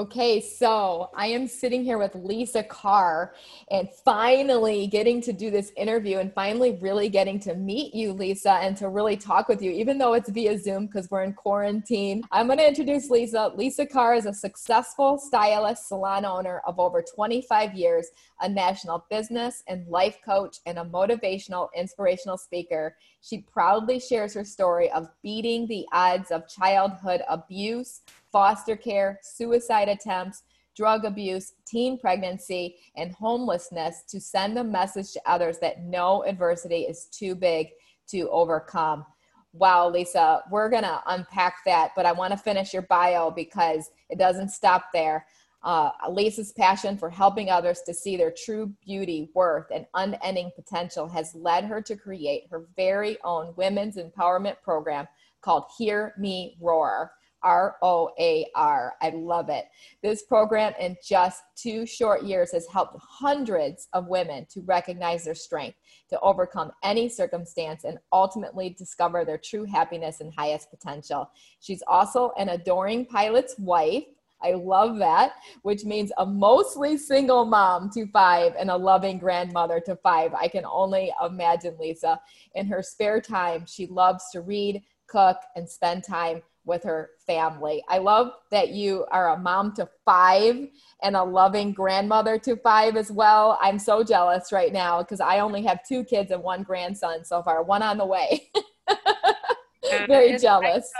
Okay, so I am sitting here with Lisa Carr and finally getting to do this interview and finally really getting to meet you, Lisa, and to really talk with you, even though it's via Zoom because we're in quarantine. I'm going to introduce Lisa. Lisa Carr is a successful stylist, salon owner of over 25 years, a national business and life coach, and a motivational, inspirational speaker. She proudly shares her story of beating the odds of childhood abuse foster care, suicide attempts, drug abuse, teen pregnancy, and homelessness to send a message to others that no adversity is too big to overcome. Wow, Lisa, we're going to unpack that, but I want to finish your bio because it doesn't stop there. Uh, Lisa's passion for helping others to see their true beauty, worth, and unending potential has led her to create her very own women's empowerment program called Hear Me Roar. R O A R. I love it. This program, in just two short years, has helped hundreds of women to recognize their strength, to overcome any circumstance, and ultimately discover their true happiness and highest potential. She's also an adoring pilot's wife. I love that, which means a mostly single mom to five and a loving grandmother to five. I can only imagine Lisa. In her spare time, she loves to read, cook, and spend time with her family. I love that you are a mom to five and a loving grandmother to five as well. I'm so jealous right now because I only have two kids and one grandson so far, one on the way. Very jealous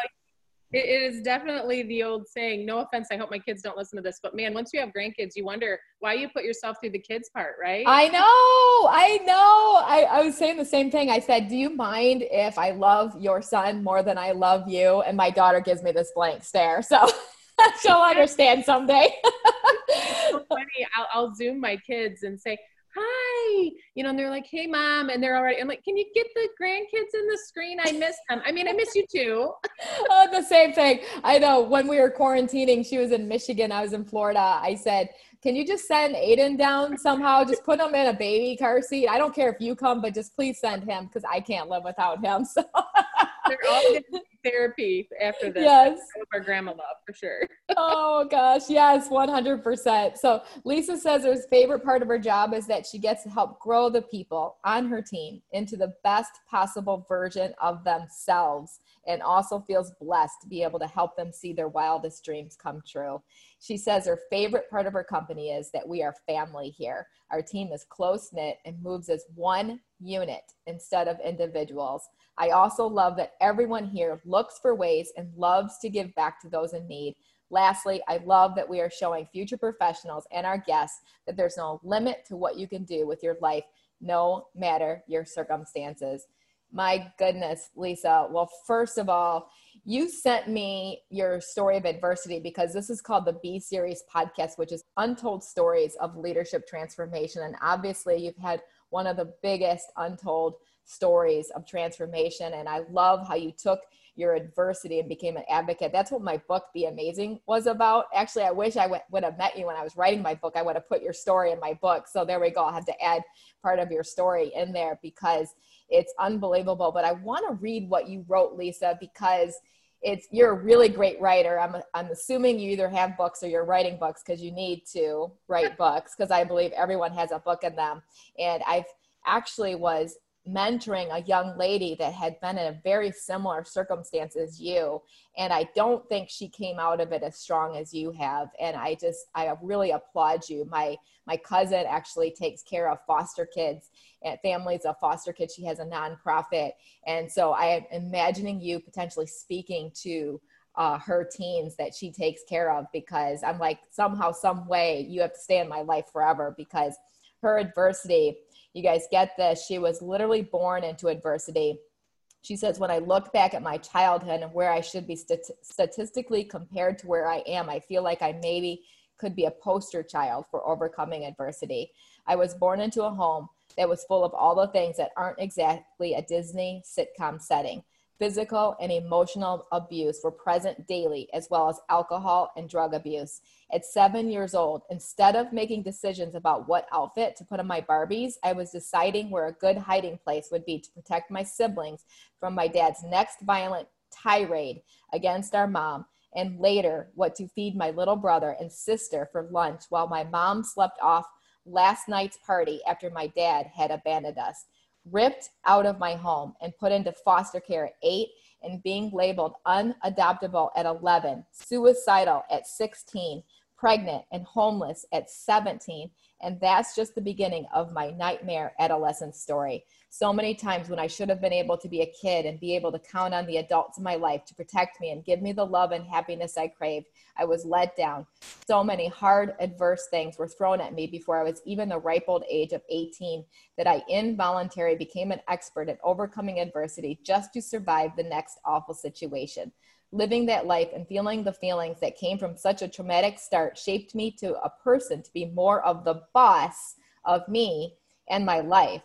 it is definitely the old saying no offense i hope my kids don't listen to this but man once you have grandkids you wonder why you put yourself through the kids part right? I know i know. I, I was saying the same thing. I said do you mind if i love your son more than i love you? And my daughter gives me this blank stare so she'll understand someday. So funny. I'll, I'll zoom my kids and say hi, you know, and they're like, hey, mom. And they're already, I'm like, can you get the grandkids in the screen? I miss them. I mean, I miss you too. oh, the same thing. I know when we were quarantining, she was in Michigan, I was in Florida. I said, can you just send Aiden down somehow? Just put him in a baby car seat. I don't care if you come, but just please send him because I can't live without him. So they're all getting therapy after this. Yes. Our grandma love for sure. oh gosh, yes, 100%. So Lisa says her favorite part of her job is that she gets to help grow the people on her team into the best possible version of themselves and also feels blessed to be able to help them see their wildest dreams come true. She says her favorite part of her company is that we are family here. Our team is close knit and moves as one unit instead of individuals. I also love that everyone here looks for ways and loves to give back to those in need. Lastly, I love that we are showing future professionals and our guests that there's no limit to what you can do with your life, no matter your circumstances. My goodness, Lisa. Well, first of all, you sent me your story of adversity because this is called the B Series podcast, which is untold stories of leadership transformation. And obviously, you've had one of the biggest untold stories of transformation. And I love how you took your adversity and became an advocate. That's what my book, Be Amazing, was about. Actually, I wish I w- would have met you when I was writing my book. I would have put your story in my book. So there we go. I'll have to add part of your story in there because it's unbelievable. But I want to read what you wrote, Lisa, because it's you're a really great writer. I'm I'm assuming you either have books or you're writing books because you need to write books because I believe everyone has a book in them. And I've actually was mentoring a young lady that had been in a very similar circumstance as you. And i don't think she came out of it as strong as you have. And i just i really applaud you. My my cousin actually takes care of foster kids and families of foster kids. She has a nonprofit. And so i am imagining you potentially speaking to uh, her teens that she takes care of because i'm like somehow some way you have to stay in my life forever because her adversity you guys get this. She was literally born into adversity. She says, when I look back at my childhood and where I should be stat- statistically compared to where I am, I feel like I maybe could be a poster child for overcoming adversity. I was born into a home that was full of all the things that aren't exactly a Disney sitcom setting. Physical and emotional abuse were present daily, as well as alcohol and drug abuse. At seven years old, instead of making decisions about what outfit to put on my Barbies, I was deciding where a good hiding place would be to protect my siblings from my dad's next violent tirade against our mom, and later what to feed my little brother and sister for lunch while my mom slept off last night's party after my dad had abandoned us ripped out of my home and put into foster care at eight and being labeled unadoptable at 11, suicidal at 16, pregnant and homeless at 17, and that's just the beginning of my nightmare adolescent story. So many times when I should have been able to be a kid and be able to count on the adults in my life to protect me and give me the love and happiness I craved, I was let down. So many hard, adverse things were thrown at me before I was even the ripe old age of 18 that I involuntarily became an expert at overcoming adversity just to survive the next awful situation living that life and feeling the feelings that came from such a traumatic start shaped me to a person to be more of the boss of me and my life.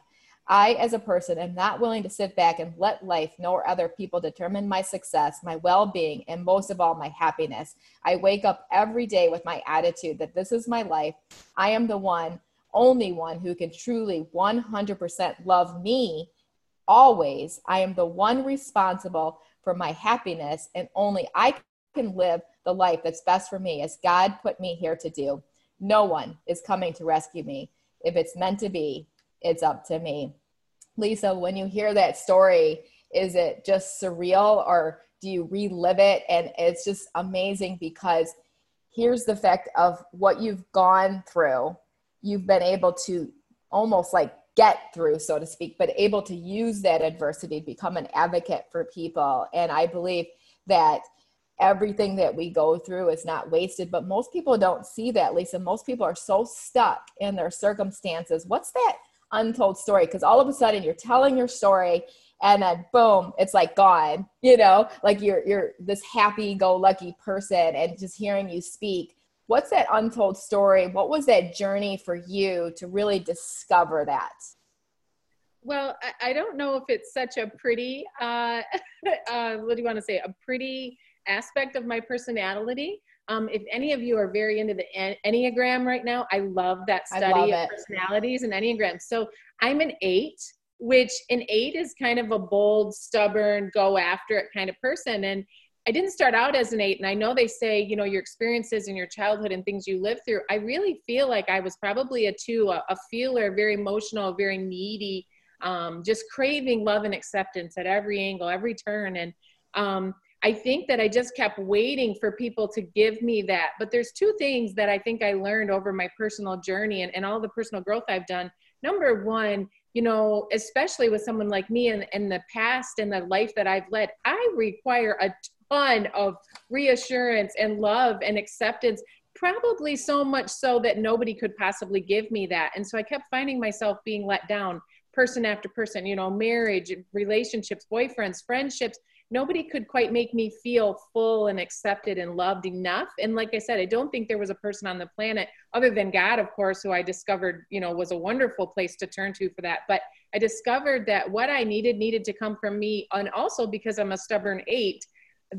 I, as a person, am not willing to sit back and let life nor other people determine my success, my well being, and most of all, my happiness. I wake up every day with my attitude that this is my life. I am the one, only one who can truly 100% love me always. I am the one responsible for my happiness, and only I can live the life that's best for me as God put me here to do. No one is coming to rescue me. If it's meant to be, it's up to me. Lisa, when you hear that story, is it just surreal or do you relive it? And it's just amazing because here's the fact of what you've gone through. You've been able to almost like get through, so to speak, but able to use that adversity to become an advocate for people. And I believe that everything that we go through is not wasted, but most people don't see that, Lisa. Most people are so stuck in their circumstances. What's that untold story? Because all of a sudden you're telling your story and then boom, it's like gone, you know, like you're you're this happy go lucky person and just hearing you speak what's that untold story? What was that journey for you to really discover that? Well, I, I don't know if it's such a pretty, uh, uh, what do you want to say, a pretty aspect of my personality. Um, if any of you are very into the Enneagram right now, I love that study of personalities and Enneagrams. So I'm an eight, which an eight is kind of a bold, stubborn, go after it kind of person. And I didn't start out as an eight, and I know they say, you know, your experiences in your childhood and things you lived through. I really feel like I was probably a two, a, a feeler, very emotional, very needy, um, just craving love and acceptance at every angle, every turn. And um, I think that I just kept waiting for people to give me that. But there's two things that I think I learned over my personal journey and, and all the personal growth I've done. Number one, you know, especially with someone like me and, in the past and the life that I've led, I require a ton of reassurance and love and acceptance probably so much so that nobody could possibly give me that. And so i kept finding myself being let down person after person you know marriage relationships boyfriends friendships. Nobody could quite make me feel full and accepted and loved enough. And like i said i don't think there was a person on the planet other than god of course who i discovered you know was a wonderful place to turn to for that. But i discovered that what i needed needed to come from me and also because i'm a stubborn eight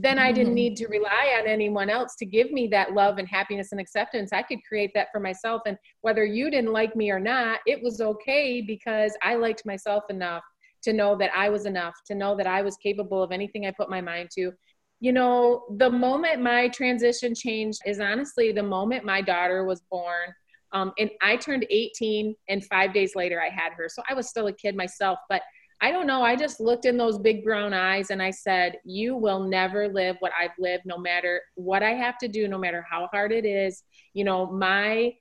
then I didn't mm-hmm. need to rely on anyone else to give me that love and happiness and acceptance. I could create that for myself. And whether you didn't like me or not, it was okay because I liked myself enough to know that I was enough, to know that I was capable of anything I put my mind to. You know, the moment my transition changed is honestly the moment my daughter was born. Um, and I turned 18, and five days later, I had her. So I was still a kid myself, but I don't know. I just looked in those big brown eyes and I said, You will never live what I've lived, no matter what I have to do, no matter how hard it is. You know, my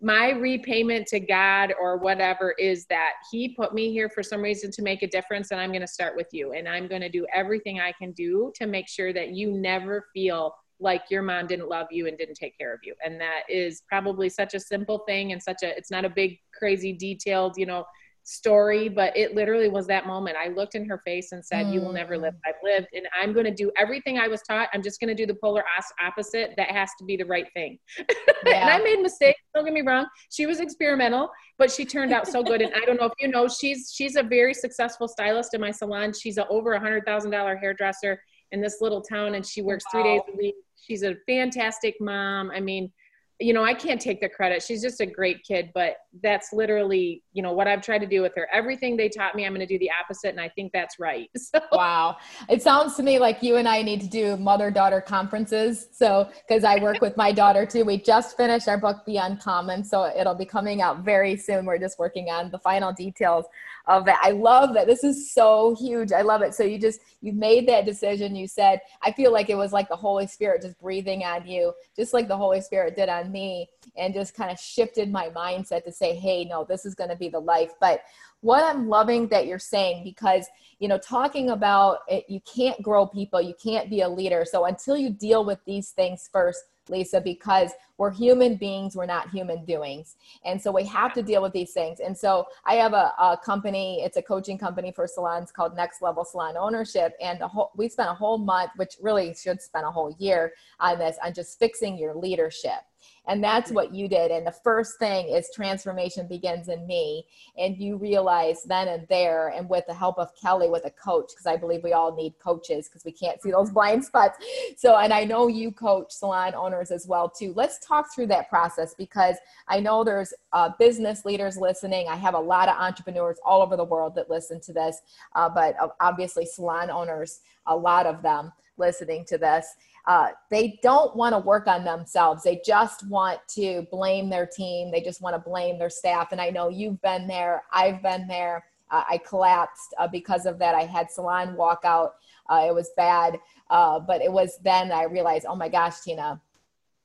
my repayment to God or whatever is that He put me here for some reason to make a difference, and I'm going to start with you. And I'm going to do everything I can do to make sure that you never feel like your mom didn't love you and didn't take care of you. And that is probably such a simple thing and such a, it's not a big, crazy, detailed, you know, story, but it literally was that moment. I looked in her face and said, mm. You will never live. Mm. I've lived, and I'm going to do everything I was taught. I'm just going to do the polar opposite. That has to be the right thing. Yeah. and I made mistakes. Don't get me wrong. She was experimental, but she turned out so good. and I don't know if you know, she's she's a very successful stylist in my salon. She's a over a hundred thousand dollar hairdresser in this little town, and she works wow. three days a week. She's a fantastic mom. I mean, you know, I can't take the credit. She's just a great kid, but that's literally, you know, what I've tried to do with her. Everything they taught me, I'm going to do the opposite. And I think that's right. So. Wow. It sounds to me like you and I need to do mother daughter conferences. So, because I work with my daughter too. We just finished our book, Beyond Common. So it'll be coming out very soon. We're just working on the final details of that. I love that. This is so huge. I love it. So you just you made that decision. You said, I feel like it was like the Holy Spirit just breathing on you, just like the Holy Spirit did on me, and just kind of shifted my mindset to say, hey, no, this is going to be the life. But what I'm loving that you're saying because you know talking about it, you can't grow people, you can't be a leader. So until you deal with these things first, Lisa, because we're human beings, we're not human doings. And so we have to deal with these things. And so I have a, a company, it's a coaching company for salons called Next Level Salon Ownership. And whole, we spent a whole month, which really should spend a whole year on this, on just fixing your leadership. And that's what you did. And the first thing is transformation begins in me. And you realize then and there, and with the help of Kelly, with a coach, because I believe we all need coaches because we can't see those blind spots. So, and I know you coach salon owners as well too. Let's talk through that process because I know there's uh, business leaders listening. I have a lot of entrepreneurs all over the world that listen to this, uh, but obviously salon owners, a lot of them listening to this uh, they don't want to work on themselves. They just want to blame their team. They just want to blame their staff. And I know you've been there. I've been there. Uh, I collapsed uh, because of that. I had salon walkout. Uh, it was bad. Uh, but it was then I realized, oh my gosh, Tina,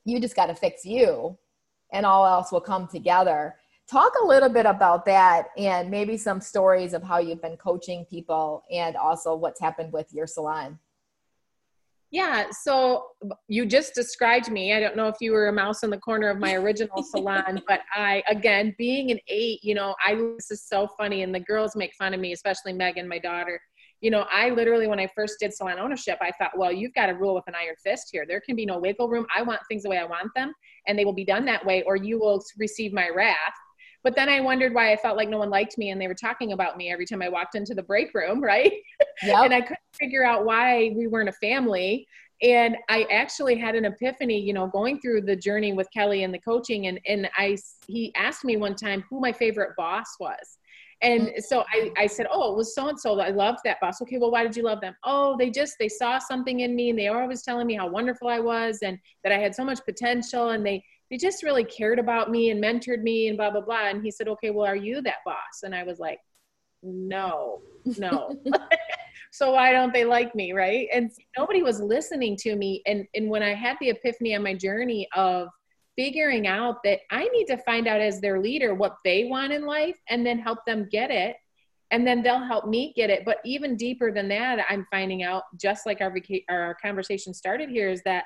you just got to fix you and all else will come together. Talk a little bit about that and maybe some stories of how you've been coaching people and also what's happened with your salon. Yeah, so you just described me. I don't know if you were a mouse in the corner of my original salon, but I, again, being an eight, you know, I, this is so funny. And the girls make fun of me, especially Megan, my daughter. You know, I literally, when I first did salon ownership, I thought, well, you've got to rule with an iron fist here. There can be no wiggle room. I want things the way I want them, and they will be done that way, or you will receive my wrath. But then I wondered why I felt like no one liked me and they were talking about me every time I walked into the break room, right? Yep. and I couldn't figure out why we weren't a family. And I actually had an epiphany, you know, going through the journey with Kelly and the coaching. And, and I, he asked me one time who my favorite boss was. And mm. so I, I said, Oh, it was so and so. I loved that boss. Okay, well, why did you love them? Oh, they just, they saw something in me and they were always telling me how wonderful I was and that I had so much potential. And they, they just really cared about me and mentored me and blah blah blah. And he said okay well are you that boss? And i was like no no. So why don't they like me right? And nobody was listening to me. And and when i had the epiphany on my journey of figuring out that i need to find out as their leader what they want in life and then help them get it and then they'll help me get it. But even deeper than that i'm finding out just like our, our conversation started here is that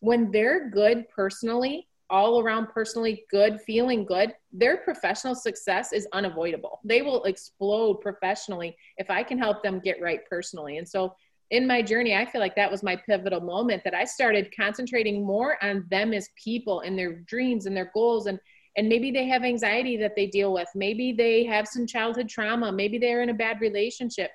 when they're good personally all around personally good, feeling good, their professional success is unavoidable. They will explode professionally if I can help them get right personally. And so in my journey, I feel like that was my pivotal moment that I started concentrating more on them as people and their dreams and their goals and and maybe they have anxiety that they deal with. Maybe they have some childhood trauma. Maybe they're in a bad relationship.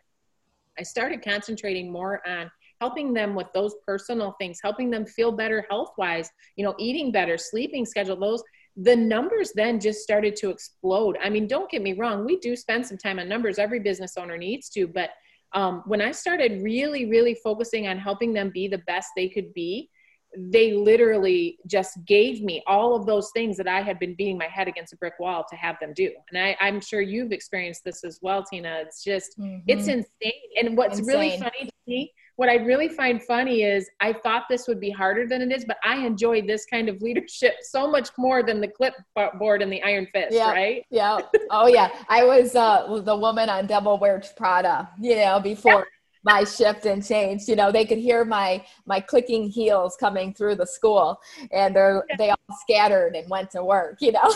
I started concentrating more on helping them with those personal things, helping them feel better health wise, you know, eating better, sleeping schedule, those the numbers then just started to explode. I mean, don't get me wrong, we do spend some time on numbers, every business owner needs to, but um, when I started really, really focusing on helping them be the best they could be, they literally just gave me all of those things that I had been beating my head against a brick wall to have them do. And I, am sure you've experienced this as well, Tina. It's just, mm-hmm. it's insane. And what's insane. really funny to me what I really find funny is I thought this would be harder than it is, but I enjoy this kind of leadership so much more than the clipboard and the iron fist, yeah, right? Yeah. Oh yeah. I was uh, the woman on Devil Wears Prada, you know, before my shift and change. You know, they could hear my my clicking heels coming through the school and they're they all scattered and went to work, you know.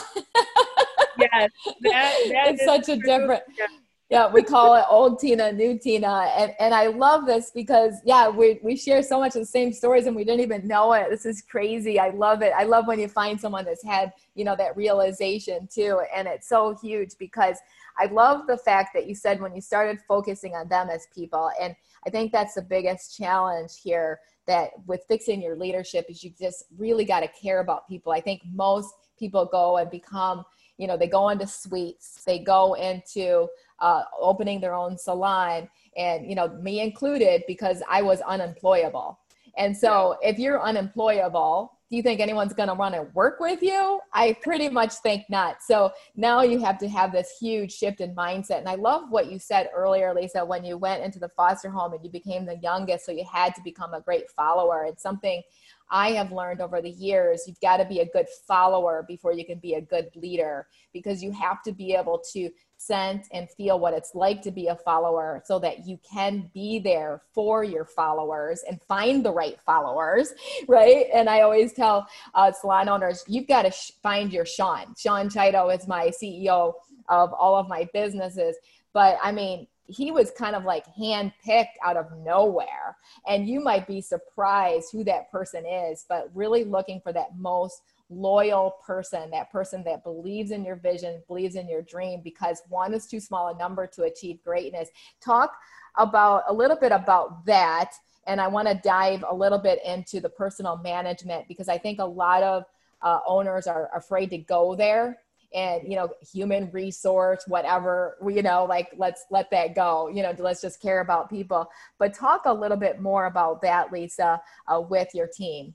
yes, that, that it's such a different. Yeah yeah, we call it old Tina, new Tina. And, and I love this because, yeah, we, we share so much of the same stories and we didn't even know it. This is crazy. I love it. I love when you find someone that's had, you know, that realization too. And it's so huge because I love the fact that you said when you started focusing on them as people. And I think that's the biggest challenge here that with fixing your leadership is you just really got to care about people. I think most people go and become, you know, they go into suites, they go into, uh, opening their own salon and you know me included because i was unemployable. And so if you're unemployable do you think anyone's going to want to work with you? I pretty much think not. So now you have to have this huge shift in mindset. And i love what you said earlier lisa when you went into the foster home and you became the youngest so you had to become a great follower it's something I have learned over the years, you've got to be a good follower before you can be a good leader because you have to be able to sense and feel what it's like to be a follower so that you can be there for your followers and find the right followers, right? And I always tell uh, salon owners, you've got to sh- find your Sean. Sean Chido is my CEO of all of my businesses. But I mean, he was kind of like handpicked out of nowhere. And you might be surprised who that person is, but really looking for that most loyal person, that person that believes in your vision, believes in your dream, because one is too small a number to achieve greatness. Talk about a little bit about that. And I want to dive a little bit into the personal management because I think a lot of uh, owners are afraid to go there and you know human resource whatever you know like let's let that go you know let's just care about people. But talk a little bit more about that lisa uh, with your team.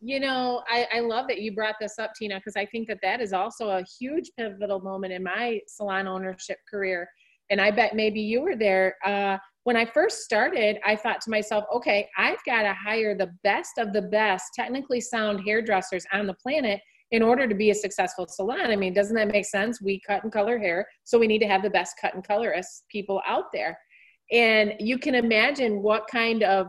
You know I, I love that you brought this up tina because i think that that is also a huge pivotal moment in my salon ownership career. And i bet maybe you were there. Uh, when I first started, I thought to myself, okay, I've got to hire the best of the best technically sound hairdressers on the planet in order to be a successful salon. I mean, doesn't that make sense? We cut and color hair, so we need to have the best cut and colorist people out there. And you can imagine what kind of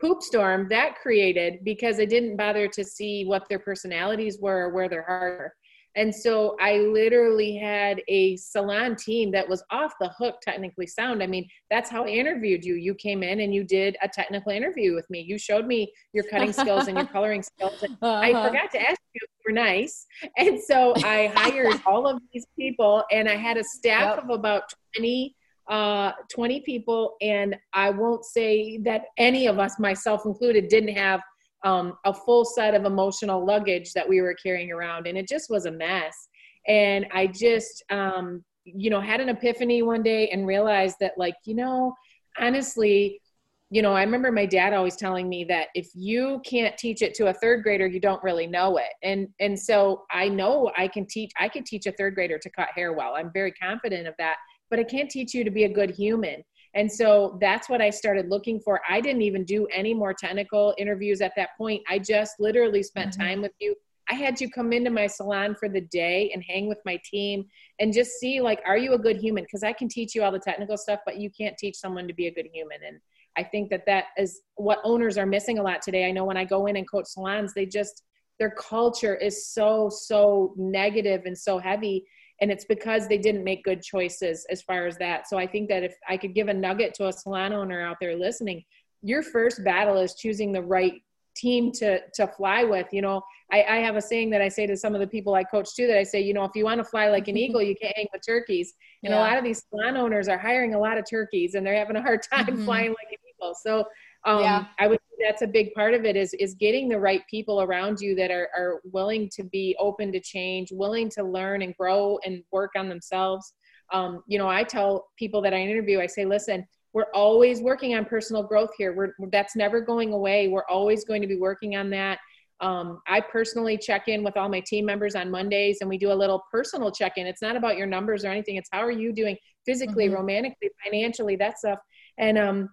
poop storm that created because I didn't bother to see what their personalities were or where their heart. And so I literally had a salon team that was off the hook, technically sound. I mean, that's how I interviewed you. You came in and you did a technical interview with me. You showed me your cutting skills and your coloring skills. And uh-huh. I forgot to ask you if you were nice. And so I hired all of these people and I had a staff yep. of about 20 uh 20 people and i won't say that any of us myself included didn't have um, a full set of emotional luggage that we were carrying around and it just was a mess. And i just um, you know had an epiphany one day and realized that like you know honestly you know i remember my dad always telling me that if you can't teach it to a third grader you don't really know it. And and so i know i can teach i can teach a third grader to cut hair well. I'm very confident of that but i can't teach you to be a good human and so that's what I started looking for. I didn't even do any more technical interviews at that point. I just literally spent mm-hmm. time with you. I had you come into my salon for the day and hang with my team and just see like are you a good human because I can teach you all the technical stuff but you can't teach someone to be a good human and I think that that is what owners are missing a lot today. I know when I go in and coach salons they just their culture is so so negative and so heavy and it's because they didn't make good choices as far as that so i think that if i could give a nugget to a salon owner out there listening your first battle is choosing the right team to to fly with you know I, I have a saying that i say to some of the people i coach too that i say you know if you want to fly like an eagle you can't hang with turkeys and yeah. a lot of these salon owners are hiring a lot of turkeys and they're having a hard time mm-hmm. flying like an eagle so um, yeah. I would that's a big part of it is is getting the right people around you that are, are willing to be open to change, willing to learn and grow and work on themselves. Um, you know, I tell people that I interview, I say, listen, we're always working on personal growth here. We're that's never going away. We're always going to be working on that. Um, I personally check in with all my team members on Mondays and we do a little personal check in. It's not about your numbers or anything. It's how are you doing physically, mm-hmm. romantically, financially, that stuff. And um,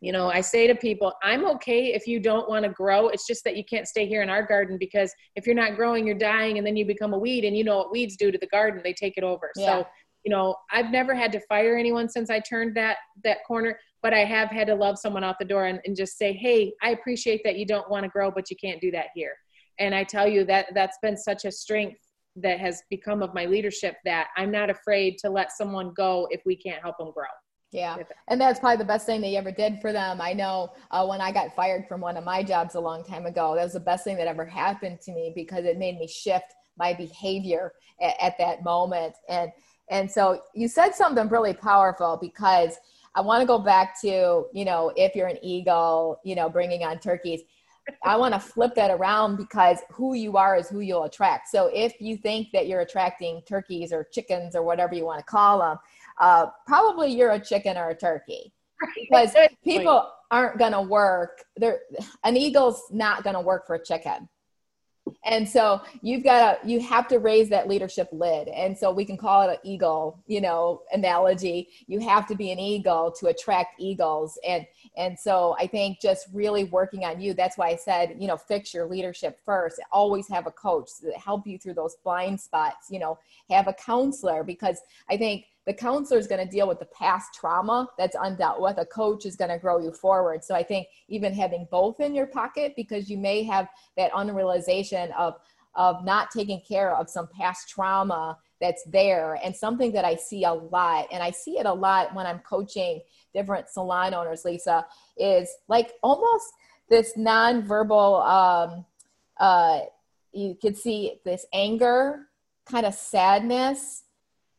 you know, I say to people, I'm okay if you don't want to grow. It's just that you can't stay here in our garden because if you're not growing, you're dying and then you become a weed. And you know what weeds do to the garden, they take it over. Yeah. So, you know, I've never had to fire anyone since I turned that that corner, but I have had to love someone out the door and, and just say, Hey, I appreciate that you don't want to grow, but you can't do that here. And I tell you that that's been such a strength that has become of my leadership that I'm not afraid to let someone go if we can't help them grow. Yeah. And that's probably the best thing they ever did for them. I know uh, when I got fired from one of my jobs a long time ago, that was the best thing that ever happened to me because it made me shift my behavior at, at that moment. And, and so you said something really powerful because I want to go back to, you know, if you're an eagle, you know, bringing on turkeys. I want to flip that around because who you are is who you'll attract. So if you think that you're attracting turkeys or chickens or whatever you want to call them, uh, probably you're a chicken or a turkey. Because people aren't going to work. They're, an eagle's not going to work for a chicken. And so you've got to you have to raise that leadership lid. And so we can call it an eagle you know analogy. You have to be an eagle to attract eagles. And and so i think just really working on you that's why i said you know fix your leadership first. Always have a coach that help you through those blind spots you know have a counselor. Because i think the counselor is going to deal with the past trauma that's undealt with. A coach is going to grow you forward. So I think even having both in your pocket because you may have that unrealization of of not taking care of some past trauma that's there and something that I see a lot and I see it a lot when I'm coaching different salon owners Lisa is like almost this nonverbal um uh you could see this anger kind of sadness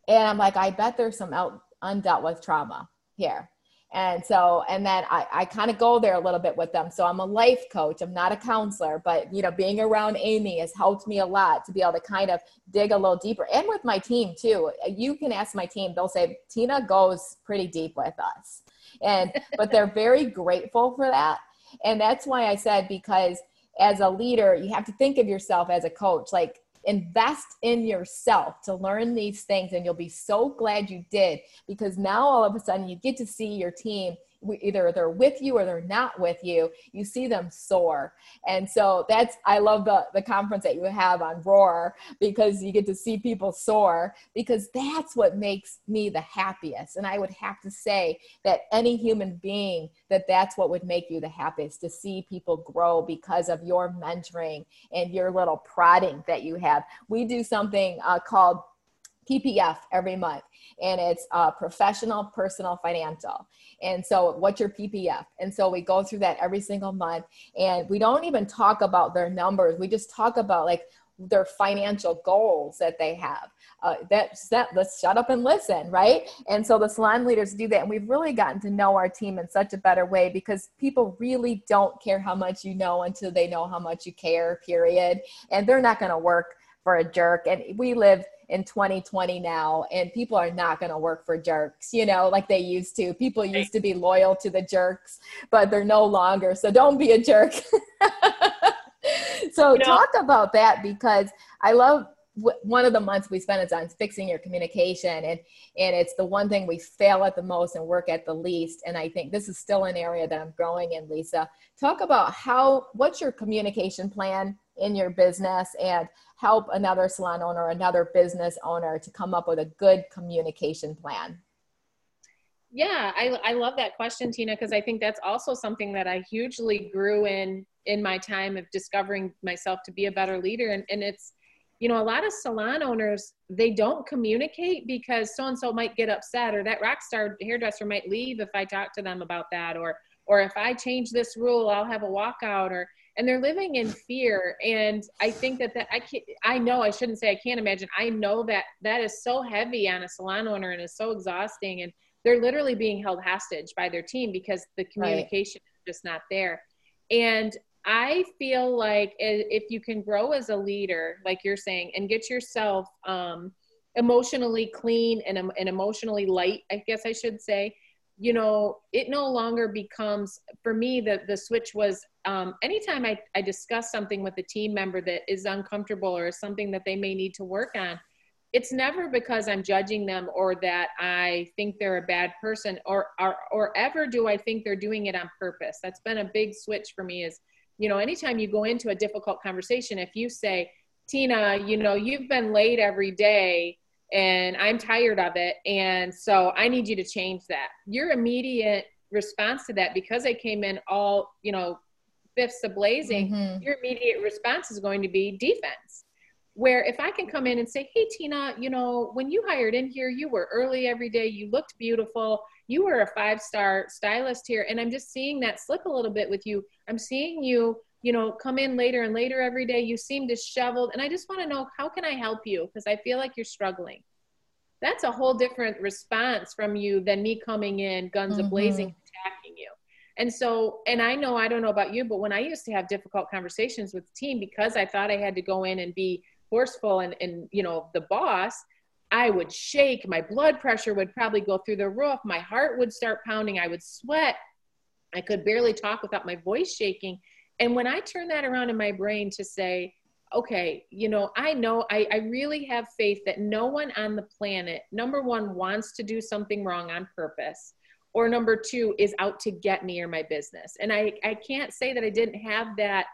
and I'm like, I bet there's some out, undealt with trauma here. And so, and then I, I kind of go there a little bit with them. So I'm a life coach. I'm not a counselor, but you know, being around Amy has helped me a lot to be able to kind of dig a little deeper and with my team too. You can ask my team, they'll say, Tina goes pretty deep with us. And, but they're very grateful for that. And that's why I said, because as a leader, you have to think of yourself as a coach. Like invest in yourself to learn these things and you'll be so glad you did because now all of a sudden you get to see your team either they're with you or they're not with you you see them soar. And so that's i love the the conference that you have on roar because you get to see people soar because that's what makes me the happiest. And i would have to say that any human being that that's what would make you the happiest to see people grow because of your mentoring and your little prodding that you have. We do something uh, called PPF every month, and it's uh, professional, personal, financial. And so, what's your PPF? And so, we go through that every single month, and we don't even talk about their numbers. We just talk about like their financial goals that they have. Uh, that's that. Let's shut up and listen, right? And so the salon leaders do that, and we've really gotten to know our team in such a better way because people really don't care how much you know until they know how much you care. Period. And they're not going to work for a jerk. And we live in 2020 now and people are not going to work for jerks you know like they used to. People used to be loyal to the jerks but they're no longer so don't be a jerk. So you know, talk about that because i love one of the months we spend is on fixing your communication and and it's the one thing we fail at the most and work at the least and i think this is still an area that i'm growing in lisa. Talk about how what's your communication plan in your business and help another salon owner another business owner to come up with a good communication plan? Yeah, I, I love that question, Tina, because I think that's also something that I hugely grew in in my time of discovering myself to be a better leader. And, and it's, you know, a lot of salon owners, they don't communicate because so and so might get upset or that rock star hairdresser might leave if I talk to them about that or or if I change this rule, I'll have a walkout or and they're living in fear. And i think that that i can i know i shouldn't say i can't imagine. I know that that is so heavy on a salon owner and is so exhausting. And they're literally being held hostage by their team because the communication right. is just not there. And i feel like if you can grow as a leader like you're saying and get yourself um, emotionally clean and, and emotionally light i guess i should say you know it no longer becomes for me the the switch was um, anytime I, I discuss something with a team member that is uncomfortable or something that they may need to work on it's never because i'm judging them or that i think they're a bad person or, or or ever do i think they're doing it on purpose. That's been a big switch for me is you know anytime you go into a difficult conversation if you say tina you know you've been late every day and I'm tired of it. And so I need you to change that. Your immediate response to that, because I came in all, you know, fifths of blazing, mm-hmm. your immediate response is going to be defense. where if I can come in and say, Hey, Tina, you know, when you hired in here, you were early every day, you looked beautiful, you were a five star stylist here. And I'm just seeing that slip a little bit with you. I'm seeing you, you know, come in later and later every day. You seem disheveled. And I just want to know, how can I help you? Because I feel like you're struggling. That's a whole different response from you than me coming in guns mm-hmm. blazing attacking you. And so, and I know, I don't know about you, but when I used to have difficult conversations with the team because I thought I had to go in and be forceful and, and, you know, the boss, I would shake. My blood pressure would probably go through the roof. My heart would start pounding. I would sweat. I could barely talk without my voice shaking. And when I turn that around in my brain to say, okay, you know, I know I, I really have faith that no one on the planet, number one, wants to do something wrong on purpose or number two is out to get me or my business. And i i can't say that i didn't have that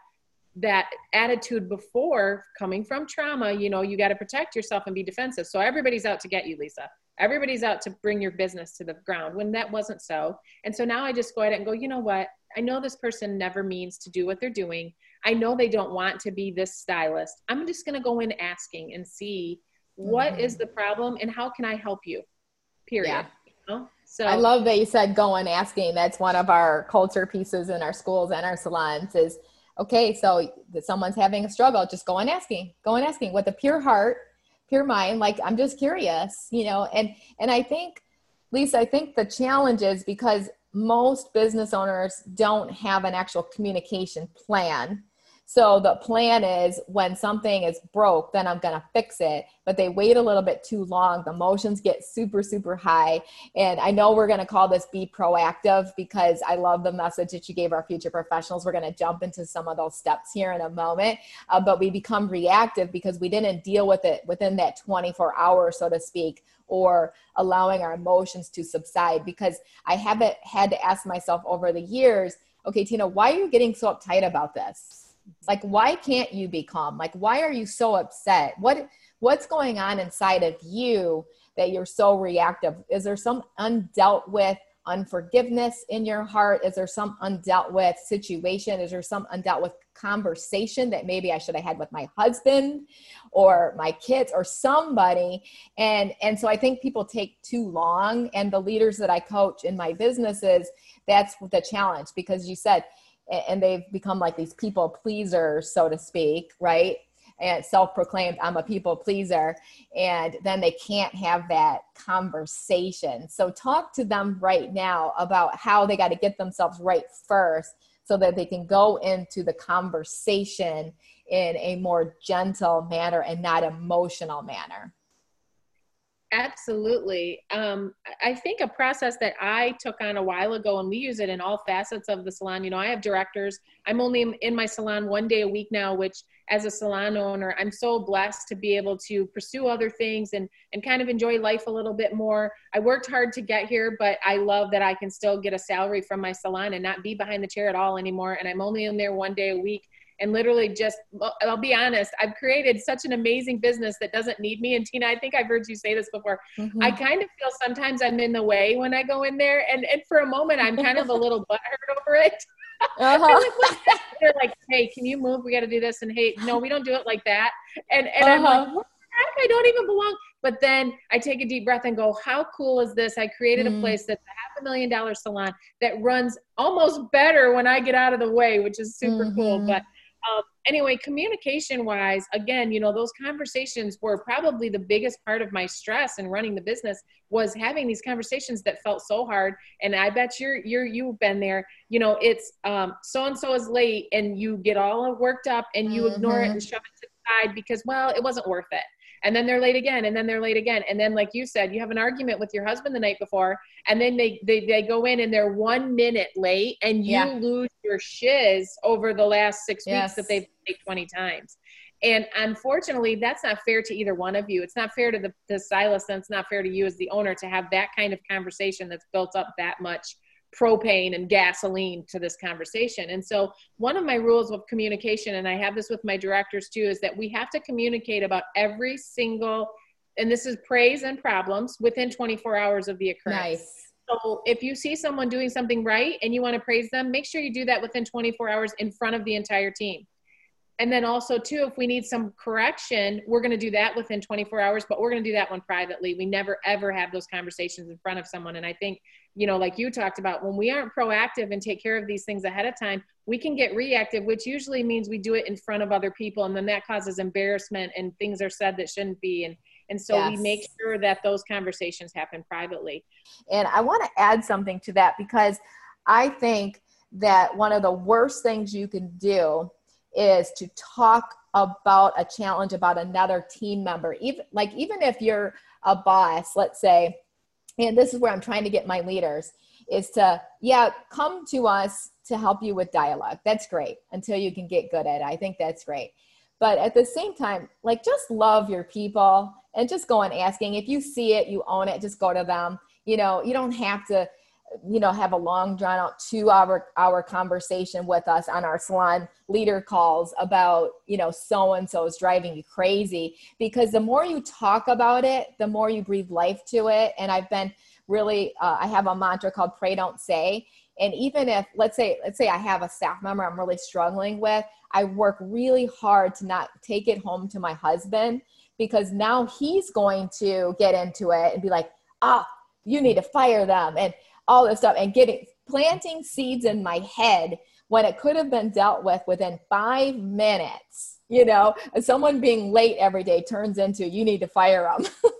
that attitude before coming from trauma you know you got to protect yourself and be defensive. So everybody's out to get you lisa. Everybody's out to bring your business to the ground when that wasn't so. And so now i just go ahead and go you know what i know this person never means to do what they're doing i know they don't want to be this stylist i'm just going to go in asking and see what mm-hmm. is the problem and how can i help you period yeah. you know? So I love that you said go and asking. That's one of our culture pieces in our schools and our salons is okay, so that someone's having a struggle, just go and asking. Go and asking with a pure heart, pure mind, like I'm just curious, you know, and and I think Lisa, I think the challenge is because most business owners don't have an actual communication plan so the plan is when something is broke, then I'm going to fix it. But they wait a little bit too long. The emotions get super, super high. And I know we're going to call this be proactive because I love the message that you gave our future professionals. We're going to jump into some of those steps here in a moment. Uh, but we become reactive because we didn't deal with it within that 24 hours, so to speak or allowing our emotions to subside because I haven't had to ask myself over the years, okay, Tina, why are you getting so uptight about this? Like why can't you be calm? Like why are you so upset? What what's going on inside of you that you're so reactive? Is there some undealt with unforgiveness in your heart? Is there some undealt with situation? Is there some undealt with conversation that maybe i should have had with my husband or my kids or somebody? And and so i think people take too long and the leaders that i coach in my businesses that's the challenge because you said and they've become like these people pleasers, so to speak, right? And self proclaimed, I'm a people pleaser. And then they can't have that conversation. So, talk to them right now about how they got to get themselves right first so that they can go into the conversation in a more gentle manner and not emotional manner. Absolutely. Um, I think a process that I took on a while ago, and we use it in all facets of the salon. You know, I have directors. I'm only in my salon one day a week now, which as a salon owner, I'm so blessed to be able to pursue other things and, and kind of enjoy life a little bit more. I worked hard to get here, but I love that I can still get a salary from my salon and not be behind the chair at all anymore. And I'm only in there one day a week and literally just i'll be honest i've created such an amazing business that doesn't need me and tina i think i've heard you say this before mm-hmm. i kind of feel sometimes i'm in the way when i go in there and, and for a moment i'm kind of a little butthurt over it uh-huh. they're like hey can you move we got to do this and hey no we don't do it like that and and uh-huh. i'm like uh-huh. I don't even belong. But then I take a deep breath and go, how cool is this? I created mm. a place that's a half a million dollar salon that runs almost better when I get out of the way, which is super mm-hmm. cool. But um, anyway, communication wise, again, you know, those conversations were probably the biggest part of my stress in running the business was having these conversations that felt so hard. And I bet you're, you're, you've been there, you know, it's, um, so-and-so is late and you get all worked up and you mm-hmm. ignore it and shove it to the side because, well, it wasn't worth it and then they're late again and then they're late again and then like you said you have an argument with your husband the night before and then they they, they go in and they're one minute late and you yeah. lose your shiz over the last six yes. weeks that they've made 20 times and unfortunately that's not fair to either one of you it's not fair to the, the stylist and it's not fair to you as the owner to have that kind of conversation that's built up that much propane and gasoline to this conversation. And so, one of my rules of communication, and I have this with my directors too, is that we have to communicate about every single, and this is praise and problems within 24 hours of the occurrence. Nice. So if you see someone doing something right and you want to praise them, make sure you do that within 24 hours in front of the entire team. And then also too if we need some correction we're going to do that within 24 hours but we're going to do that one privately. We never ever have those conversations in front of someone. And i think you know like you talked about when we aren't proactive and take care of these things ahead of time we can get reactive which usually means we do it in front of other people and then that causes embarrassment and things are said that shouldn't be. And and so yes. we make sure that those conversations happen privately. And i want to add something to that because i think that one of the worst things you can do is to talk about a challenge about another team member. Even like even if you're a boss let's say and this is where i'm trying to get my leaders is to yeah come to us to help you with dialogue. That's great until you can get good at it. I think that's great. But at the same time like just love your people and just go and asking. If you see it you own it. Just go to them. You know you don't have to you know have a long drawn out two hour hour conversation with us on our salon leader calls about you know so and so is driving you crazy. Because the more you talk about it the more you breathe life to it. And i've been really uh, i have a mantra called pray don't say. And even if let's say let's say i have a staff member i'm really struggling with i work really hard to not take it home to my husband because now he's going to get into it and be like ah oh, you need to fire them. And all this stuff and getting planting seeds in my head when it could have been dealt with within five minutes you know? Someone being late every day turns into you need to fire them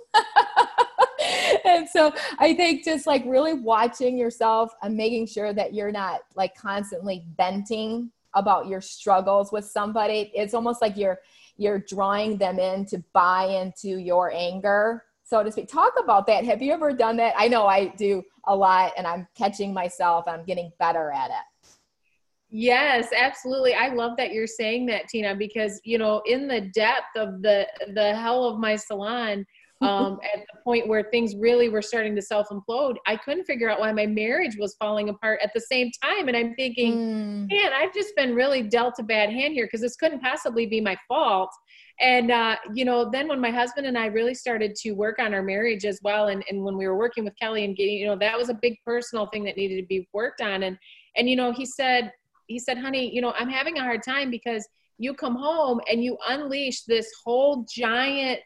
and so i think just like really watching yourself and making sure that you're not like constantly venting about your struggles with somebody it's almost like you're you're drawing them in to buy into your anger so to speak. Talk about that. Have you ever done that? I know I do a lot and I'm catching myself. I'm getting better at it. Yes, absolutely. I love that you're saying that, Tina, because you know, in the depth of the the hell of my salon, um, at the point where things really were starting to self implode, I couldn't figure out why my marriage was falling apart at the same time. And I'm thinking, mm. man, I've just been really dealt a bad hand here because this couldn't possibly be my fault and uh, you know then when my husband and i really started to work on our marriage as well and, and when we were working with kelly and getting you know that was a big personal thing that needed to be worked on and and you know he said he said honey you know i'm having a hard time because you come home and you unleash this whole giant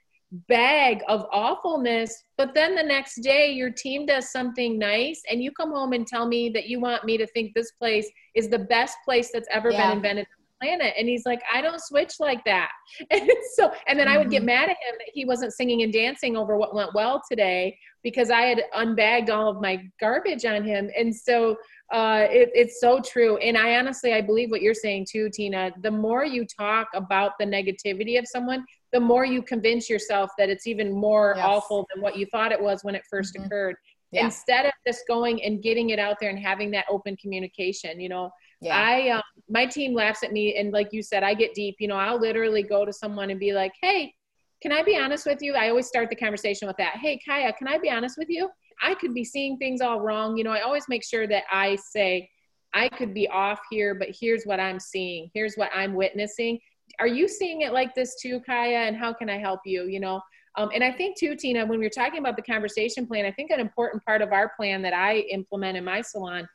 bag of awfulness but then the next day your team does something nice and you come home and tell me that you want me to think this place is the best place that's ever yeah. been invented planet. And he's like, I don't switch like that. And so, and then. I would get mm-hmm. mad at him that he wasn't singing and dancing over what went well today because I had unbagged all of my garbage on him. And so, uh, it, it's so true. And I honestly, I believe what you're saying too, Tina. The more you talk about the negativity of someone, the more you convince yourself that it's even more yes. awful than what you thought it was when it 1st mm-hmm. occurred. Yeah. Instead of just going and getting it out there and having that open communication, you know, I um, my team laughs at me, and like you said, I get deep. You know, I'll literally go to someone and be like, "Hey, can I be honest with you?" I always start the conversation with that. "Hey, Kaya, can I be honest with you? I could be seeing things all wrong." You know, I always make sure that I say, "I could be off here, but here's what I'm seeing. Here's what I'm witnessing." Are you seeing it like this too, Kaya? And how can I help you? You know, um, and I think too, Tina, when we are talking about the conversation plan, I think an important part of our plan that I implement in my salon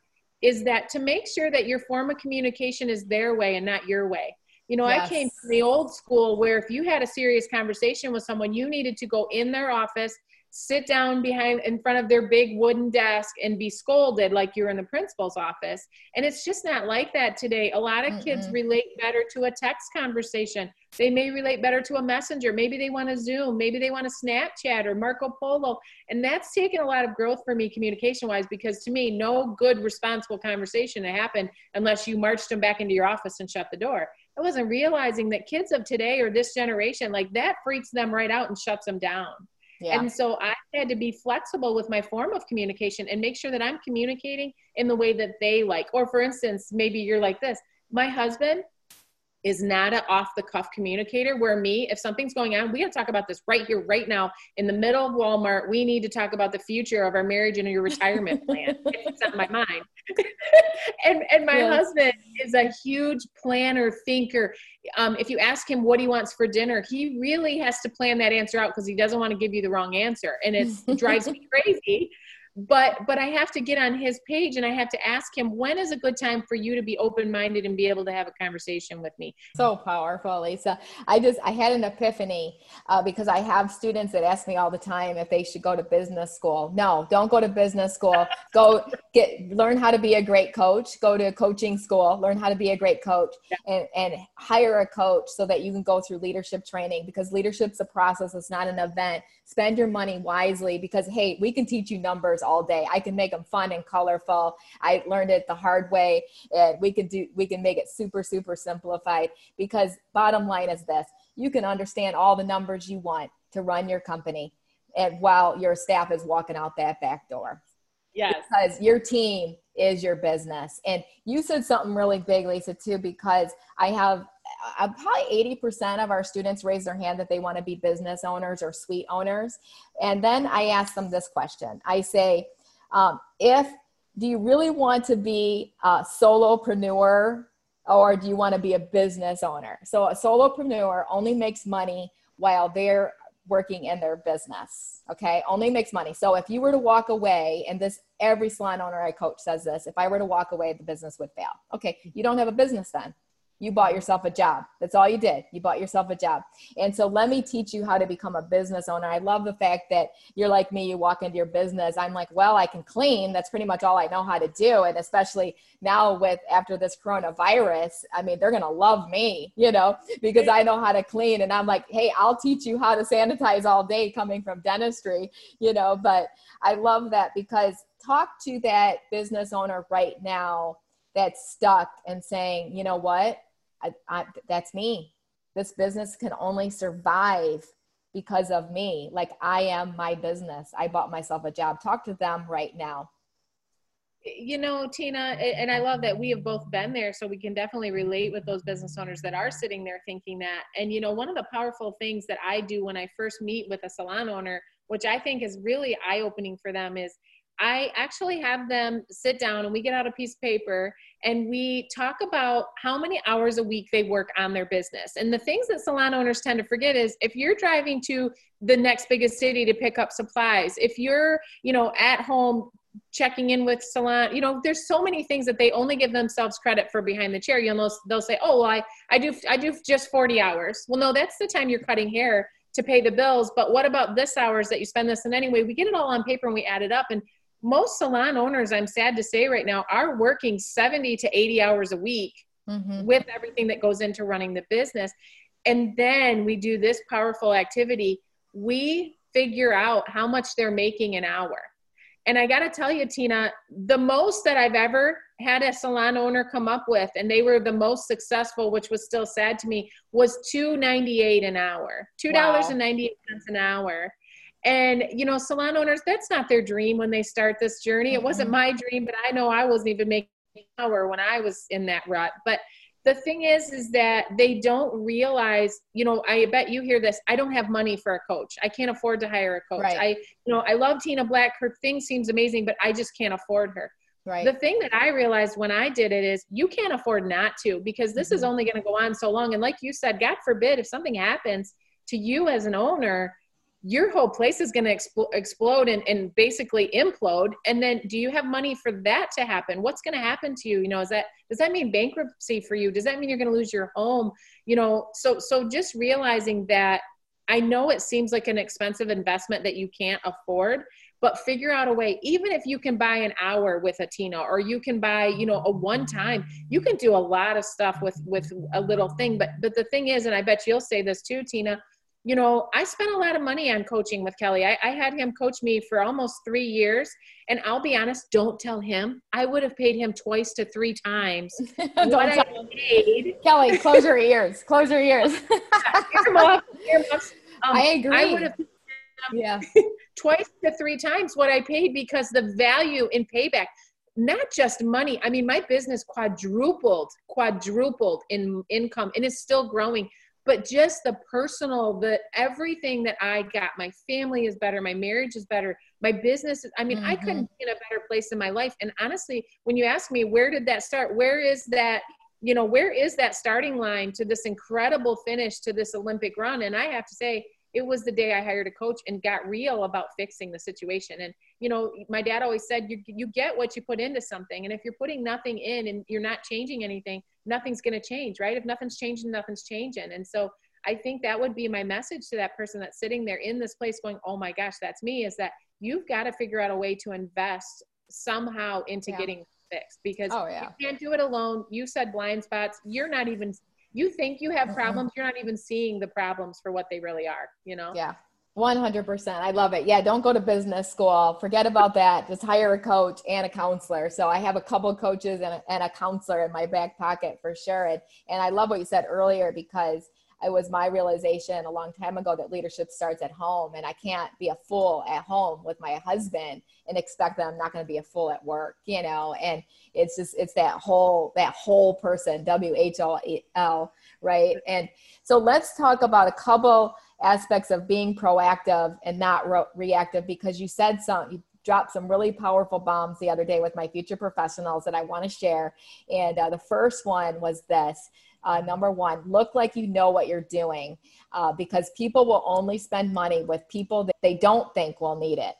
is that to make sure that your form of communication is their way and not your way. You know, yes. I came from the old school where if you had a serious conversation with someone, you needed to go in their office, sit down behind in front of their big wooden desk and be scolded like you're in the principal's office. And it's just not like that today. A lot of Mm-mm. kids relate better to a text conversation. They may relate better to a messenger. Maybe they want to Zoom. Maybe they want to Snapchat or Marco Polo. And that's taken a lot of growth for me communication wise because to me, no good, responsible conversation to happen unless you marched them back into your office and shut the door. I wasn't realizing that kids of today or this generation, like that freaks them right out and shuts them down. Yeah. And so I had to be flexible with my form of communication and make sure that I'm communicating in the way that they like. Or for instance, maybe you're like this. My husband is not an off the cuff communicator where me if something's going on we got to talk about this right here right now in the middle of walmart. We need to talk about the future of our marriage and your retirement plan. It's on my mind. And and my yes. husband is a huge planner thinker. Um, if you ask him what he wants for dinner he really has to plan that answer out because he doesn't want to give you the wrong answer. And it drives me crazy but but i have to get on his page and i have to ask him when is a good time for you to be open-minded and be able to have a conversation with me? So powerful lisa. I just i had an epiphany uh, because i have students that ask me all the time if they should go to business school. No don't go to business school. Go get learn how to be a great coach. Go to coaching school. Learn how to be a great coach and, and hire a coach so that you can go through leadership training because leadership's a process. It's not an event. Spend your money wisely because hey we can teach you numbers all day. I can make them fun and colorful. I learned it the hard way and we can do we can make it super super simplified because bottom line is this you can understand all the numbers you want to run your company and while your staff is walking out that back door. Yes. Because your team is your business. And you said something really big lisa too because i have uh, probably 80% of our students raise their hand that they want to be business owners or suite owners. And then I ask them this question I say, um, if do you really want to be a solopreneur or do you want to be a business owner? So a solopreneur only makes money while they're working in their business. Okay. Only makes money. So if you were to walk away, and this every salon owner I coach says this, if I were to walk away, the business would fail. Okay. You don't have a business then you bought yourself a job. That's all you did. You bought yourself a job. And so let me teach you how to become a business owner. I love the fact that you're like me, you walk into your business. I'm like, well, I can clean. That's pretty much all I know how to do. And especially now with after this coronavirus, I mean, they're going to love me, you know, because I know how to clean. And I'm like, hey, I'll teach you how to sanitize all day coming from dentistry, you know, but I love that because talk to that business owner right now that's stuck and saying, you know what? I, I, that's me. This business can only survive because of me. Like I am my business. I bought myself a job. Talk to them right now. You know, Tina, and I love that we have both been there, so we can definitely relate with those business owners that are sitting there thinking that. And, you know, one of the powerful things that I do when I first meet with a salon owner, which I think is really eye opening for them, is I actually have them sit down and we get out a piece of paper and we talk about how many hours a week they work on their business. And the things that salon owners tend to forget is if you're driving to the next biggest city to pick up supplies, if you're, you know, at home checking in with salon you know there's so many things that they only give themselves credit for behind the chair. You'll know they'll say oh well, i i do i do just 40 hours. Well no that's the time you're cutting hair to pay the bills but what about this hours that you spend this? And anyway we get it all on paper and we add it up and most salon owners, I'm sad to say right now, are working 70 to 80 hours a week mm-hmm. with everything that goes into running the business. And then we do this powerful activity. We figure out how much they're making an hour. And I got to tell you, Tina, the most that I've ever had a salon owner come up with, and they were the most successful, which was still sad to me, was two ninety eight an hour, two dollars and ninety eight cents an hour. And, you know, salon owners, that's not their dream when they start this journey. It wasn't mm-hmm. my dream, but I know I wasn't even making an hour when I was in that rut. But the thing is, is that they don't realize, you know, I bet you hear this. I don't have money for a coach. I can't afford to hire a coach. Right. I, you know, I love Tina Black. Her thing seems amazing, but I just can't afford her. Right. The thing that I realized when I did it is you can't afford not to because this mm-hmm. is only going to go on so long. And like you said, God forbid if something happens to you as an owner, your whole place is going to expl- explode and, and basically implode and then do you have money for that to happen? What's going to happen to you? You know is that does that mean bankruptcy for you? Does that mean you're going to lose your home? You know so so just realizing that i know it seems like an expensive investment that you can't afford but figure out a way even if you can buy an hour with a tina or you can buy you know a one time you can do a lot of stuff with with a little thing but but the thing is and i bet you'll say this too tina you know, I spent a lot of money on coaching with Kelly. I, I, had him coach me for almost three years. And I'll be honest, don't tell him. I would have paid him twice to three times what I paid. Kelly, close your ears. Close your ears. earmuffs, earmuffs. Um, I agree. I would have yeah. twice to three times what I paid because the value in payback, not just money. I mean, my business quadrupled, quadrupled in income and is still growing but just the personal the everything that i got my family is better my marriage is better my business i mean mm-hmm. i couldn't be in a better place in my life. And honestly when you ask me where did that start? Where is that you know where is that starting line to this incredible finish to this olympic run? And i have to say it was the day i hired a coach and got real about fixing the situation. And you know my dad always said you you get what you put into something. And if you're putting nothing in and you're not changing anything nothing's going to change right? If nothing's changing nothing's changing. And so i think that would be my message to that person that's sitting there in this place going oh my gosh that's me is that you've got to figure out a way to invest somehow into yeah. getting fixed because oh, yeah. you can't do it alone. You said blind spots. You're not even you think you have mm-hmm. problems you're not even seeing the problems for what they really are you know? Yeah 100%. I love it. Yeah, don't go to business school. Forget about that. Just hire a coach and a counselor. So I have a couple coaches and a, and a counselor in my back pocket for sure. And, and I love what you said earlier because it was my realization a long time ago that leadership starts at home and I can't be a fool at home with my husband and expect that I'm not going to be a fool at work, you know, and it's just, it's that whole, that whole person, W-H-O-L, right? And so let's talk about a couple aspects of being proactive and not re- reactive because you said some you dropped some really powerful bombs the other day with my future professionals that I want to share. And uh, the first one was this uh, number one, look like you know what you're doing uh, because people will only spend money with people that they don't think will need it.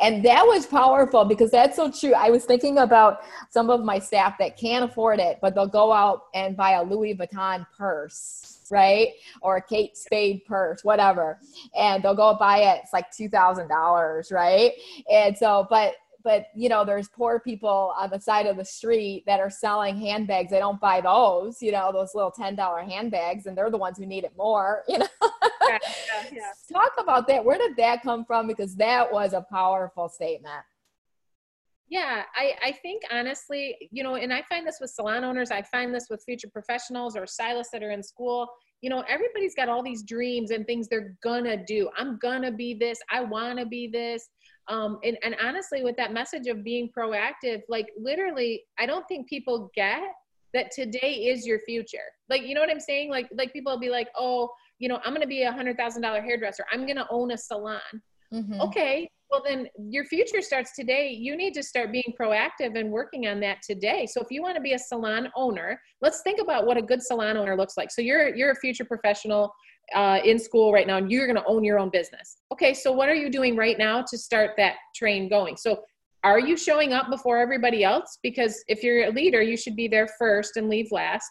And that was powerful because that's so true. I was thinking about some of my staff that can't afford it, but they'll go out and buy a Louis Vuitton purse right? Or a Kate Spade purse, whatever. And they'll go buy it. It's like $2,000, right? And so, but but you know there's poor people on the side of the street that are selling handbags they don't buy those you know those little $10 handbags and they're the ones who need it more you know yeah, yeah, yeah. talk about that where did that come from because that was a powerful statement yeah, I, I think honestly, you know, and I find this with salon owners, I find this with future professionals or stylists that are in school. You know, everybody's got all these dreams and things they're gonna do. I'm gonna be this, I wanna be this. Um, and, and honestly, with that message of being proactive, like literally, I don't think people get that today is your future. Like, you know what I'm saying? Like, like people will be like, oh, you know, I'm gonna be a hundred thousand dollar hairdresser. I'm gonna own a salon. Mm-hmm. Okay, well, then your future starts today. You need to start being proactive and working on that today. So if you want to be a salon owner, let's think about what a good salon owner looks like. So you're you're a future professional uh, in school right now, and you're going to own your own business. Okay, so what are you doing right now to start that train going? So are you showing up before everybody else? Because if you're a leader, you should be there first and leave last.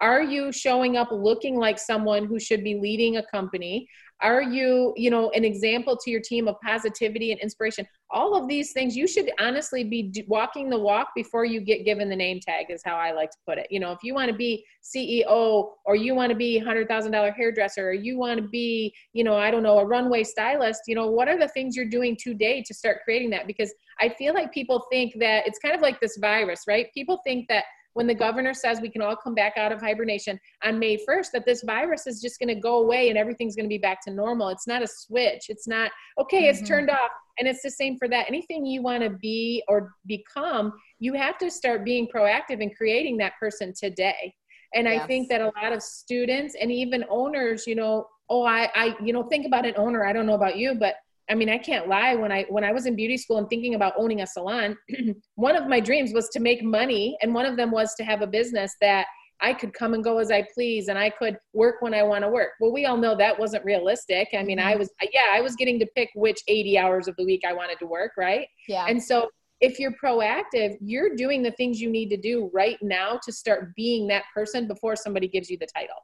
Are you showing up looking like someone who should be leading a company? are you you know an example to your team of positivity and inspiration? All of these things you should honestly be walking the walk before you get given the name tag is how i like to put it. You know if you want to be ceo or you want to be $100000 hairdresser or you want to be you know i don't know a runway stylist you know what are the things you're doing today to start creating that? Because i feel like people think that it's kind of like this virus right? People think that when the governor says we can all come back out of hibernation on May 1st, that this virus is just going to go away and everything's going to be back to normal. It's not a switch. It's not, okay, mm-hmm. it's turned off. And it's the same for that. Anything you want to be or become, you have to start being proactive in creating that person today. And yes. I think that a lot of students and even owners, you know, oh, I, I, you know, think about an owner. I don't know about you, but I mean, I can't lie. When I when I was in beauty school and thinking about owning a salon, one of my dreams was to make money, and one of them was to have a business that I could come and go as I please, and I could work when I want to work. Well, we all know that wasn't realistic. I mean, I mm-hmm. was yeah, I was getting to pick which 80 hours of the week I wanted to work, right? Yeah. And so if you're proactive, you're doing the things you need to do right now to start being that person before somebody gives you the title.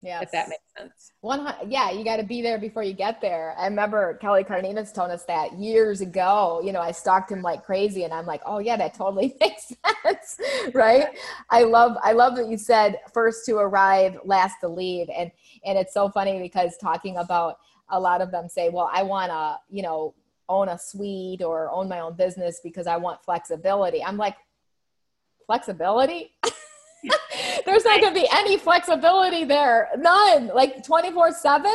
Yeah, if that makes sense. One, yeah, you got to be there before you get there. I remember Kelly Cardenas told us that years ago. You know, I stalked him like crazy, and I'm like, oh yeah, that totally makes sense, right? I love, I love that you said first to arrive, last to leave, and and it's so funny because talking about a lot of them say, well, I want to, you know, own a suite or own my own business because I want flexibility. I'm like, flexibility. There's not going to be any flexibility there. None. Like 24 7.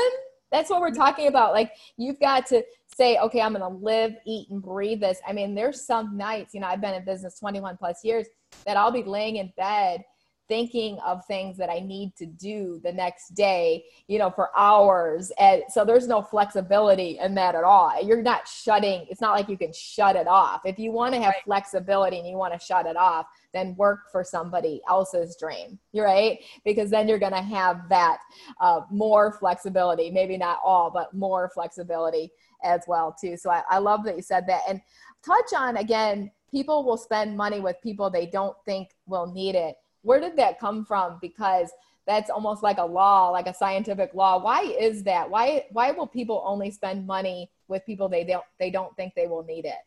That's what we're mm-hmm. talking about. Like you've got to say, okay, I'm going to live, eat, and breathe this. I mean, there's some nights, you know, I've been in business 21 plus years that I'll be laying in bed thinking of things that I need to do the next day, you know, for hours. And so there's no flexibility in that at all. You're not shutting, it's not like you can shut it off. If you want to have right. flexibility and you want to shut it off, then work for somebody else's dream, right? Because then you're going to have that uh, more flexibility, maybe not all, but more flexibility as well too. So I, I love that you said that. And touch on again, people will spend money with people they don't think will need it. Where did that come from? Because that's almost like a law, like a scientific law. Why is that? Why why will people only spend money with people they don't they don't think they will need it?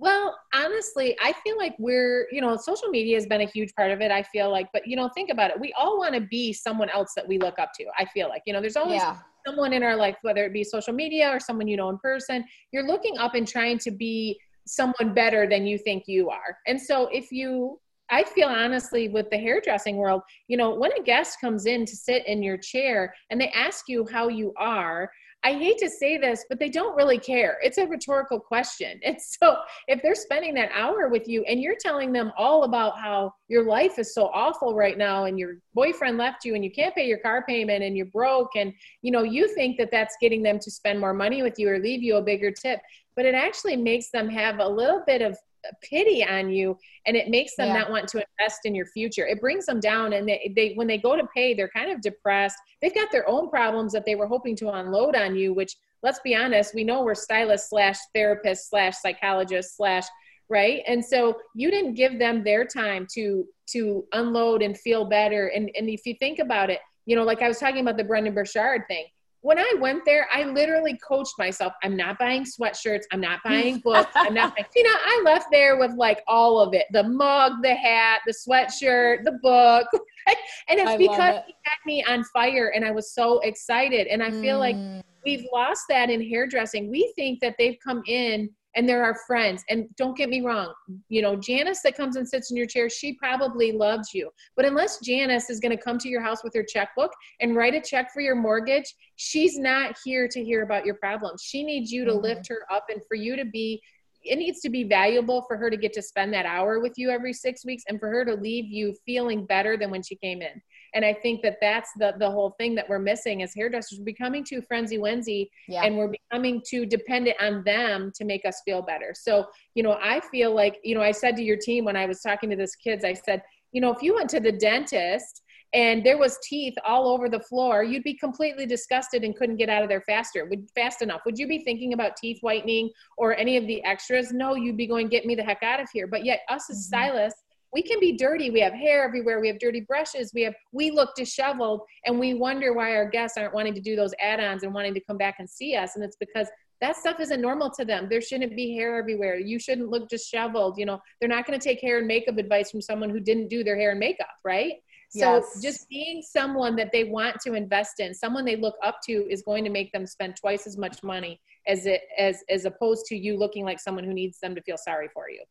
Well, honestly, I feel like we're, you know, social media has been a huge part of it. I feel like, but you know, think about it. We all want to be someone else that we look up to. I feel like, you know, there's always yeah. someone in our life, whether it be social media or someone you know in person, you're looking up and trying to be someone better than you think you are. And so if you I feel honestly with the hairdressing world, you know, when a guest comes in to sit in your chair and they ask you how you are, I hate to say this, but they don't really care. It's a rhetorical question. And so if they're spending that hour with you and you're telling them all about how your life is so awful right now and your boyfriend left you and you can't pay your car payment and you're broke and you know you think that that's getting them to spend more money with you or leave you a bigger tip, but it actually makes them have a little bit of pity on you and it makes them yeah. not want to invest in your future. It brings them down and they, they when they go to pay they're kind of depressed. They've got their own problems that they were hoping to unload on you which let's be honest we know we're stylists slash therapists slash psychologists slash right? And so you didn't give them their time to to unload and feel better. And and if you think about it you know like i was talking about the brendon burchard thing when I went there, I literally coached myself. I'm not buying sweatshirts. I'm not buying books. I'm not buying, you know, I left there with like all of it the mug, the hat, the sweatshirt, the book. and it's I because it. he had me on fire and I was so excited. And I feel mm. like we've lost that in hairdressing. We think that they've come in and they're our friends. And don't get me wrong, you know, Janice that comes and sits in your chair, she probably loves you. But unless Janice is going to come to your house with her checkbook and write a check for your mortgage, she's not here to hear about your problems. She needs you to mm-hmm. lift her up and for you to be it needs to be valuable for her to get to spend that hour with you every six weeks and for her to leave you feeling better than when she came in. And I think that that's the, the whole thing that we're missing as hairdressers. We're becoming too frenzy wensy yeah. and we're becoming too dependent on them to make us feel better. So, you know, I feel like, you know, I said to your team when I was talking to this kids, I said, you know, if you went to the dentist and there was teeth all over the floor, you'd be completely disgusted and couldn't get out of there faster. Would fast enough. Would you be thinking about teeth whitening or any of the extras? No, you'd be going, get me the heck out of here. But yet us as mm-hmm. stylists, we can be dirty. We have hair everywhere. We have dirty brushes. We have we look disheveled and we wonder why our guests aren't wanting to do those add-ons and wanting to come back and see us. And it's because that stuff isn't normal to them. There shouldn't be hair everywhere. You shouldn't look disheveled. You know, they're not going to take hair and makeup advice from someone who didn't do their hair and makeup, right? So yes. just being someone that they want to invest in, someone they look up to is going to make them spend twice as much money as it as as opposed to you looking like someone who needs them to feel sorry for you.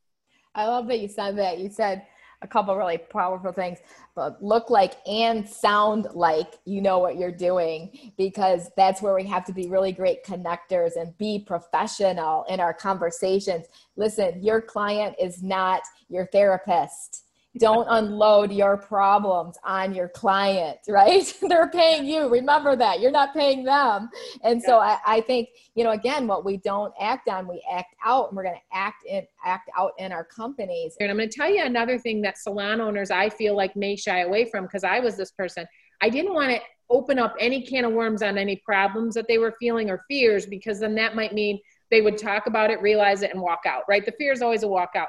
I love that you said that. You said a couple really powerful things, but look like and sound like you know what you're doing because that's where we have to be really great connectors and be professional in our conversations. Listen, your client is not your therapist don't unload your problems on your client, right? They're paying you. Remember that. You're not paying them. And so I, I, think, you know, again, what we don't act on, we act out, and we're going to act in act out in our companies. And I'm going to tell you another thing that salon owners I feel like may shy away from because I was this person. I didn't want to open up any can of worms on any problems that they were feeling or fears because then that might mean they would talk about it, realize it, and walk out, right? The fear is always a walk out.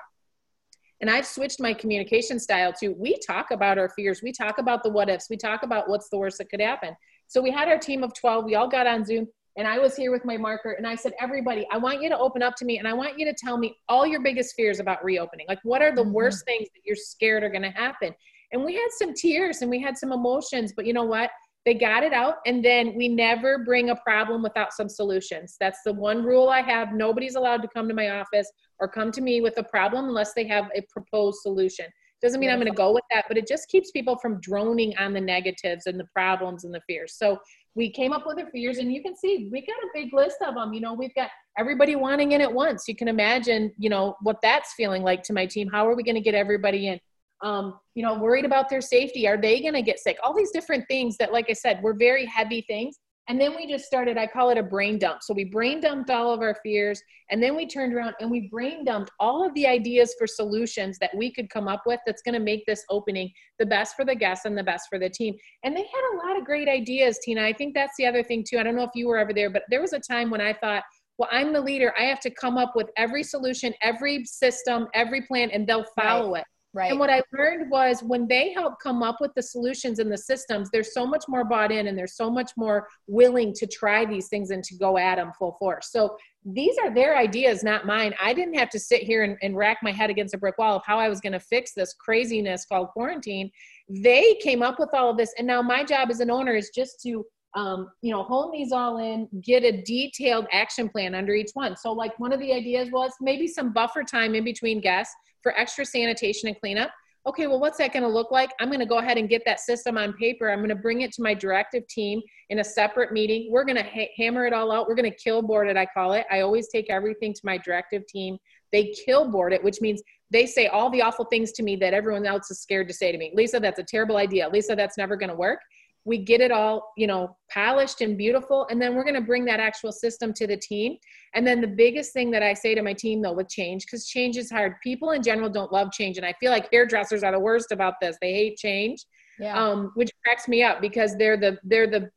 And I've switched my communication style to we talk about our fears, we talk about the what ifs, we talk about what's the worst that could happen. So we had our team of 12, we all got on Zoom, and I was here with my marker, and I said, Everybody, I want you to open up to me, and I want you to tell me all your biggest fears about reopening. Like, what are the mm-hmm. worst things that you're scared are gonna happen? And we had some tears and we had some emotions, but you know what? They got it out, and then we never bring a problem without some solutions. That's the one rule I have. Nobody's allowed to come to my office or come to me with a problem unless they have a proposed solution. Doesn't mean I'm going to go with that, but it just keeps people from droning on the negatives and the problems and the fears. So we came up with the fears, and you can see we got a big list of them. You know, we've got everybody wanting in at once. You can imagine, you know, what that's feeling like to my team. How are we going to get everybody in? Um, you know, worried about their safety. Are they going to get sick? All these different things that, like I said, were very heavy things. And then we just started, I call it a brain dump. So we brain dumped all of our fears. And then we turned around and we brain dumped all of the ideas for solutions that we could come up with that's going to make this opening the best for the guests and the best for the team. And they had a lot of great ideas, Tina. I think that's the other thing, too. I don't know if you were ever there, but there was a time when I thought, well, I'm the leader. I have to come up with every solution, every system, every plan, and they'll follow right. it. Right. And what I learned was when they help come up with the solutions and the systems, they're so much more bought in and they're so much more willing to try these things and to go at them full force. So these are their ideas, not mine. I didn't have to sit here and, and rack my head against a brick wall of how I was going to fix this craziness called quarantine. They came up with all of this. And now my job as an owner is just to um, you know, hone these all in, get a detailed action plan under each one. So, like, one of the ideas was maybe some buffer time in between guests for extra sanitation and cleanup. Okay, well, what's that going to look like? I'm going to go ahead and get that system on paper. I'm going to bring it to my directive team in a separate meeting. We're going to ha- hammer it all out. We're going to kill board it, I call it. I always take everything to my directive team. They kill board it, which means they say all the awful things to me that everyone else is scared to say to me. Lisa, that's a terrible idea. Lisa, that's never going to work we get it all you know polished and beautiful and then we're going to bring that actual system to the team and then the biggest thing that i say to my team though with change because change is hard people in general don't love change and i feel like hairdressers are the worst about this they hate change yeah. um, which cracks me up because they're the they're the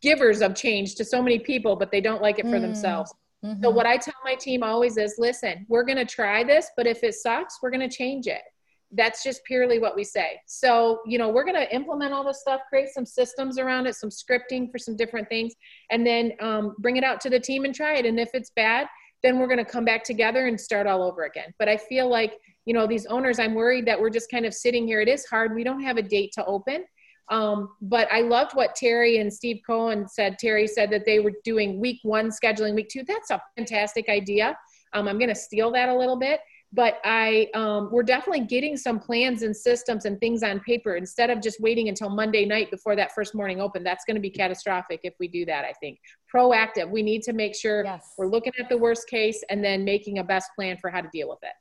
givers of change to so many people but they don't like it for mm. themselves mm-hmm. so what i tell my team always is listen we're going to try this but if it sucks we're going to change it that's just purely what we say. So, you know, we're going to implement all this stuff, create some systems around it, some scripting for some different things, and then um, bring it out to the team and try it. And if it's bad, then we're going to come back together and start all over again. But I feel like, you know, these owners, I'm worried that we're just kind of sitting here. It is hard. We don't have a date to open. Um, but I loved what Terry and Steve Cohen said. Terry said that they were doing week one scheduling week two. That's a fantastic idea. Um, I'm going to steal that a little bit but I um, we're definitely getting some plans and systems and things on paper instead of just waiting until Monday night before that first morning open. That's going to be catastrophic if we do that. I think proactive. We need to make sure yes. we're looking at the worst case and then making a best plan for how to deal with it.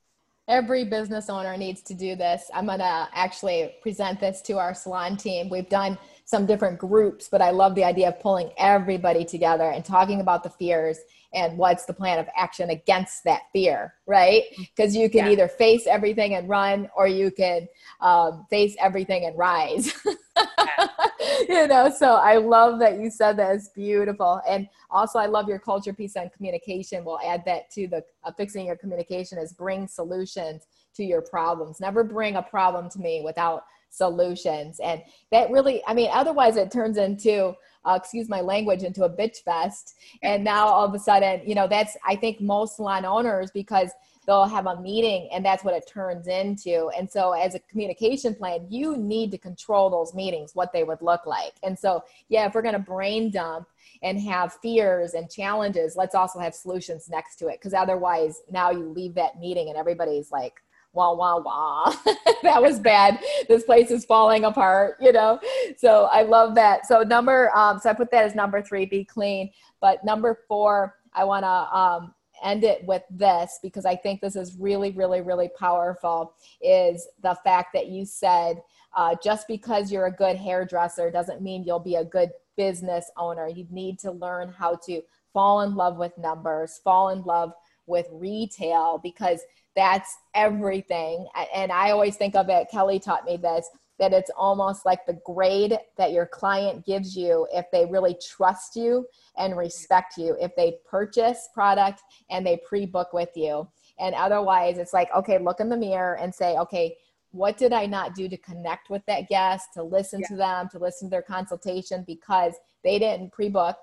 Every business owner needs to do this. I'm going to actually present this to our salon team. We've done some different groups, but I love the idea of pulling everybody together and talking about the fears and what's the plan of action against that fear, right? Because mm-hmm. you can yeah. either face everything and run, or you can um, face everything and rise. you know, so I love that you said that. It's beautiful, and also I love your culture piece on communication. We'll add that to the uh, fixing your communication is bring solutions to your problems. Never bring a problem to me without solutions. And that really, I mean, otherwise it turns into, uh, excuse my language, into a bitch fest. And now all of a sudden, you know, that's, I think most salon owners, because they'll have a meeting and that's what it turns into. And so, as a communication plan, you need to control those meetings, what they would look like. And so, yeah, if we're going to brain dump and have fears and challenges, let's also have solutions next to it. Because otherwise, now you leave that meeting and everybody's like, wah wah wah. That was bad. This place is falling apart you know? So i love that. So number um so i put that as number three be clean. But number four i want to um end it with this because i think this is really really really powerful is the fact that you said uh, just because you're a good hairdresser doesn't mean you'll be a good business owner. You need to learn how to fall in love with numbers fall in love with retail because that's everything. And I always think of it, Kelly taught me this, that it's almost like the grade that your client gives you if they really trust you and respect you, if they purchase product and they pre book with you. And otherwise, it's like, okay, look in the mirror and say, okay, what did I not do to connect with that guest, to listen yeah. to them, to listen to their consultation because they didn't pre book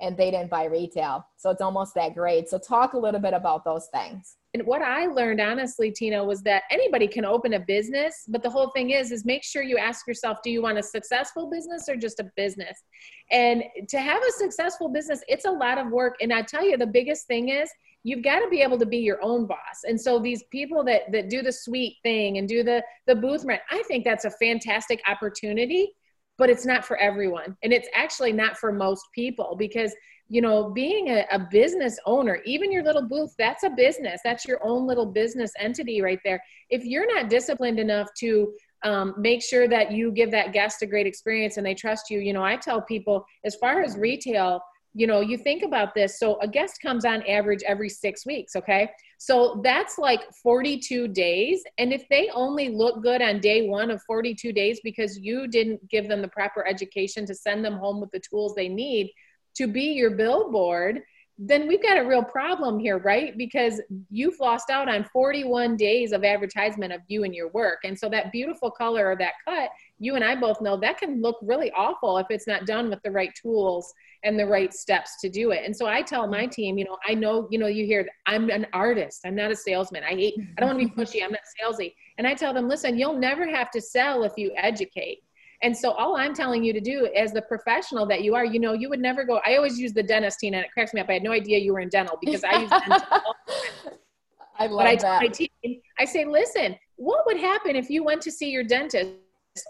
and they didn't buy retail. So it's almost that grade. So talk a little bit about those things. And what I learned honestly, Tina, was that anybody can open a business, but the whole thing is is make sure you ask yourself, do you want a successful business or just a business? And to have a successful business, it's a lot of work. And I tell you, the biggest thing is you've got to be able to be your own boss. And so these people that that do the suite thing and do the the booth rent, I think that's a fantastic opportunity but it's not for everyone and it's actually not for most people because you know being a, a, business owner even your little booth that's a business. That's your own little business entity right there. If you're not disciplined enough to um, make sure that you give that guest a great experience and they trust you you know i tell people as far as retail you know you think about this. So a guest comes on average every six weeks okay? So that's like 42 days. And if they only look good on day one of 42 days because you didn't give them the proper education to send them home with the tools they need to be your billboard then we've got a real problem here, right? Because you've lost out on 41 days of advertisement of you and your work. And so that beautiful color or that cut, you and I both know that can look really awful if it's not done with the right tools and the right steps to do it. And so I tell my mm-hmm. team, you know, I know, you know, you hear I'm an artist. I'm not a salesman. I hate, I don't want to be pushy. I'm not salesy. And I tell them, listen, you'll never have to sell if you educate. And so all I'm telling you to do as the professional that you are, you know, you would never go. I always use the dentist, Tina, and it cracks me up. I had no idea you were in dental because I use dental. I love but I that. My team, I say, listen, what would happen if you went to see your dentist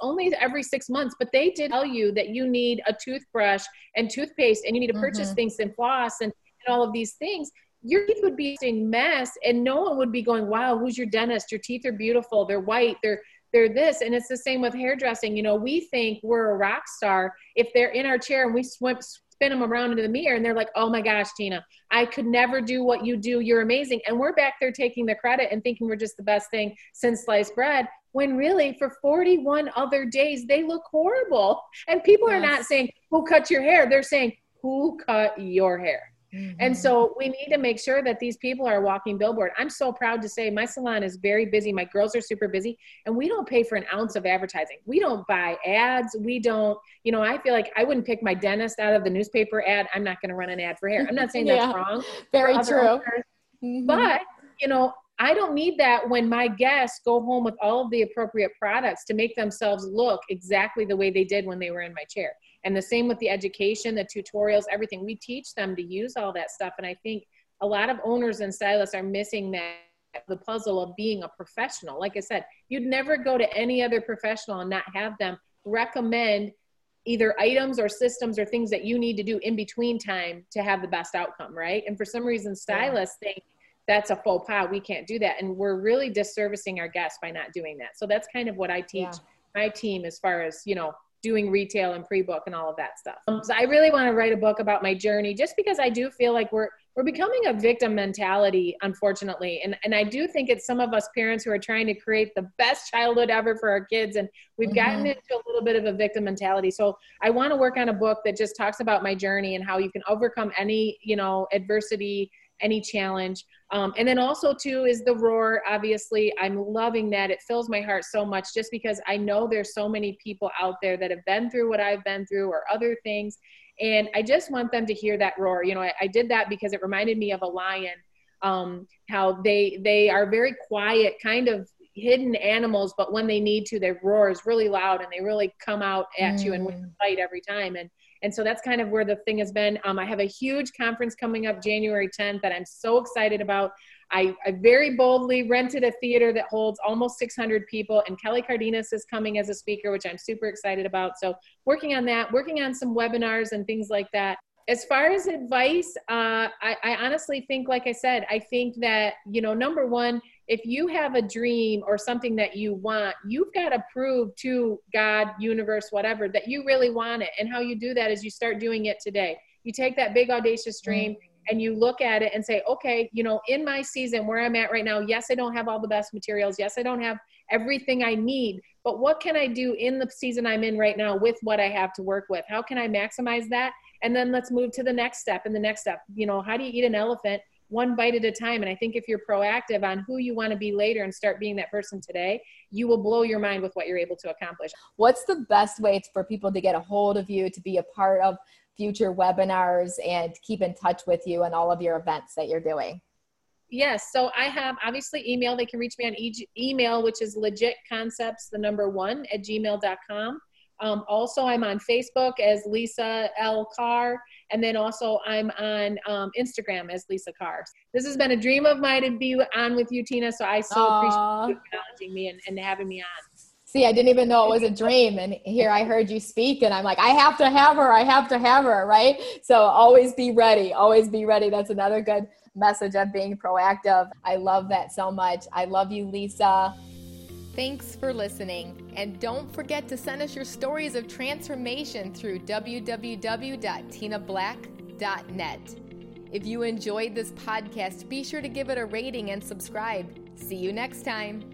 only every six months, but they did tell you that you need a toothbrush and toothpaste and you need to purchase mm-hmm. things and floss and, and all of these things your teeth would be a mess and no one would be going wow who's your dentist your teeth are beautiful they're white they're they're this and it's the same with hairdressing. You know we think we're a rock star if they're in our chair and we swim, spin them around into the mirror and they're like oh my gosh tina i could never do what you do. You're amazing. And we're back there taking the credit and thinking we're just the best thing since sliced bread when really for 41 other days they look horrible. And people yes. are not saying who cut your hair? They're saying who cut your hair Mm-hmm. And so we need to make sure that these people are walking billboard. I'm so proud to say my salon is very busy. My girls are super busy and we don't pay for an ounce of advertising. We don't buy ads. We don't, you know, I feel like I wouldn't pick my dentist out of the newspaper ad. I'm not going to run an ad for hair. I'm not saying yeah, that's wrong. Very true. Mm-hmm. But, you know, I don't need that when my guests go home with all of the appropriate products to make themselves look exactly the way they did when they were in my chair. And the same with the education, the tutorials, everything. We teach them to use all that stuff. And I think a lot of owners and stylists are missing that the puzzle of being a professional. Like I said, you'd never go to any other professional and not have them recommend either items or systems or things that you need to do in between time to have the best outcome, right? And for some reason, stylists yeah. think that's a faux pas. We can't do that. And we're really disservicing our guests by not doing that. So that's kind of what I teach yeah. my team as far as, you know, doing retail and pre-book and all of that stuff. Um, so I really want to write a book about my journey just because I do feel like we're we're becoming a victim mentality unfortunately and and I do think it's some of us parents who are trying to create the best childhood ever for our kids and we've mm-hmm. gotten into a little bit of a victim mentality. So I want to work on a book that just talks about my journey and how you can overcome any, you know, adversity any challenge. Um, and then also too is the roar. Obviously, I'm loving that. It fills my heart so much just because I know there's so many people out there that have been through what I've been through or other things. And I just want them to hear that roar. You know, I, I did that because it reminded me of a lion. Um, how they they are very quiet, kind of hidden animals, but when they need to, their roar is really loud and they really come out at mm. you and fight every time. And and so that's kind of where the thing has been. Um, I have a huge conference coming up January 10th that I'm so excited about. I, I, very boldly rented a theater that holds almost 600 people, and Kelly Cardenas is coming as a speaker, which I'm super excited about. So, working on that, working on some webinars and things like that. As far as advice, uh, I, I honestly think, like I said, I think that, you know, number one, if you have a dream or something that you want, you've got to prove to God, universe, whatever, that you really want it. And how you do that is you start doing it today. You take that big audacious dream mm-hmm. and you look at it and say, okay, you know, in my season where I'm at right now, yes, I don't have all the best materials. Yes, I don't have everything I need, but what can I do in the season I'm in right now with what I have to work with? How can I maximize that? And then let's move to the next step and the next step. You know, how do you eat an elephant? One bite at a time. And I think if you're proactive on who you want to be later and start being that person today, you will blow your mind with what you're able to accomplish. What's the best way for people to get a hold of you, to be a part of future webinars and keep in touch with you and all of your events that you're doing? Yes. So I have obviously email. They can reach me on e- email, which is legit concepts, the number one at gmail.com. Um, also, I'm on Facebook as Lisa L. Carr, and then also I'm on um, Instagram as Lisa Carr. This has been a dream of mine to be on with you, Tina. So I so Aww. appreciate you acknowledging me and, and having me on. See, I didn't even know it was a dream. And here I heard you speak, and I'm like, I have to have her. I have to have her, right? So always be ready. Always be ready. That's another good message of being proactive. I love that so much. I love you, Lisa. Thanks for listening. And don't forget to send us your stories of transformation through www.tinablack.net. If you enjoyed this podcast, be sure to give it a rating and subscribe. See you next time.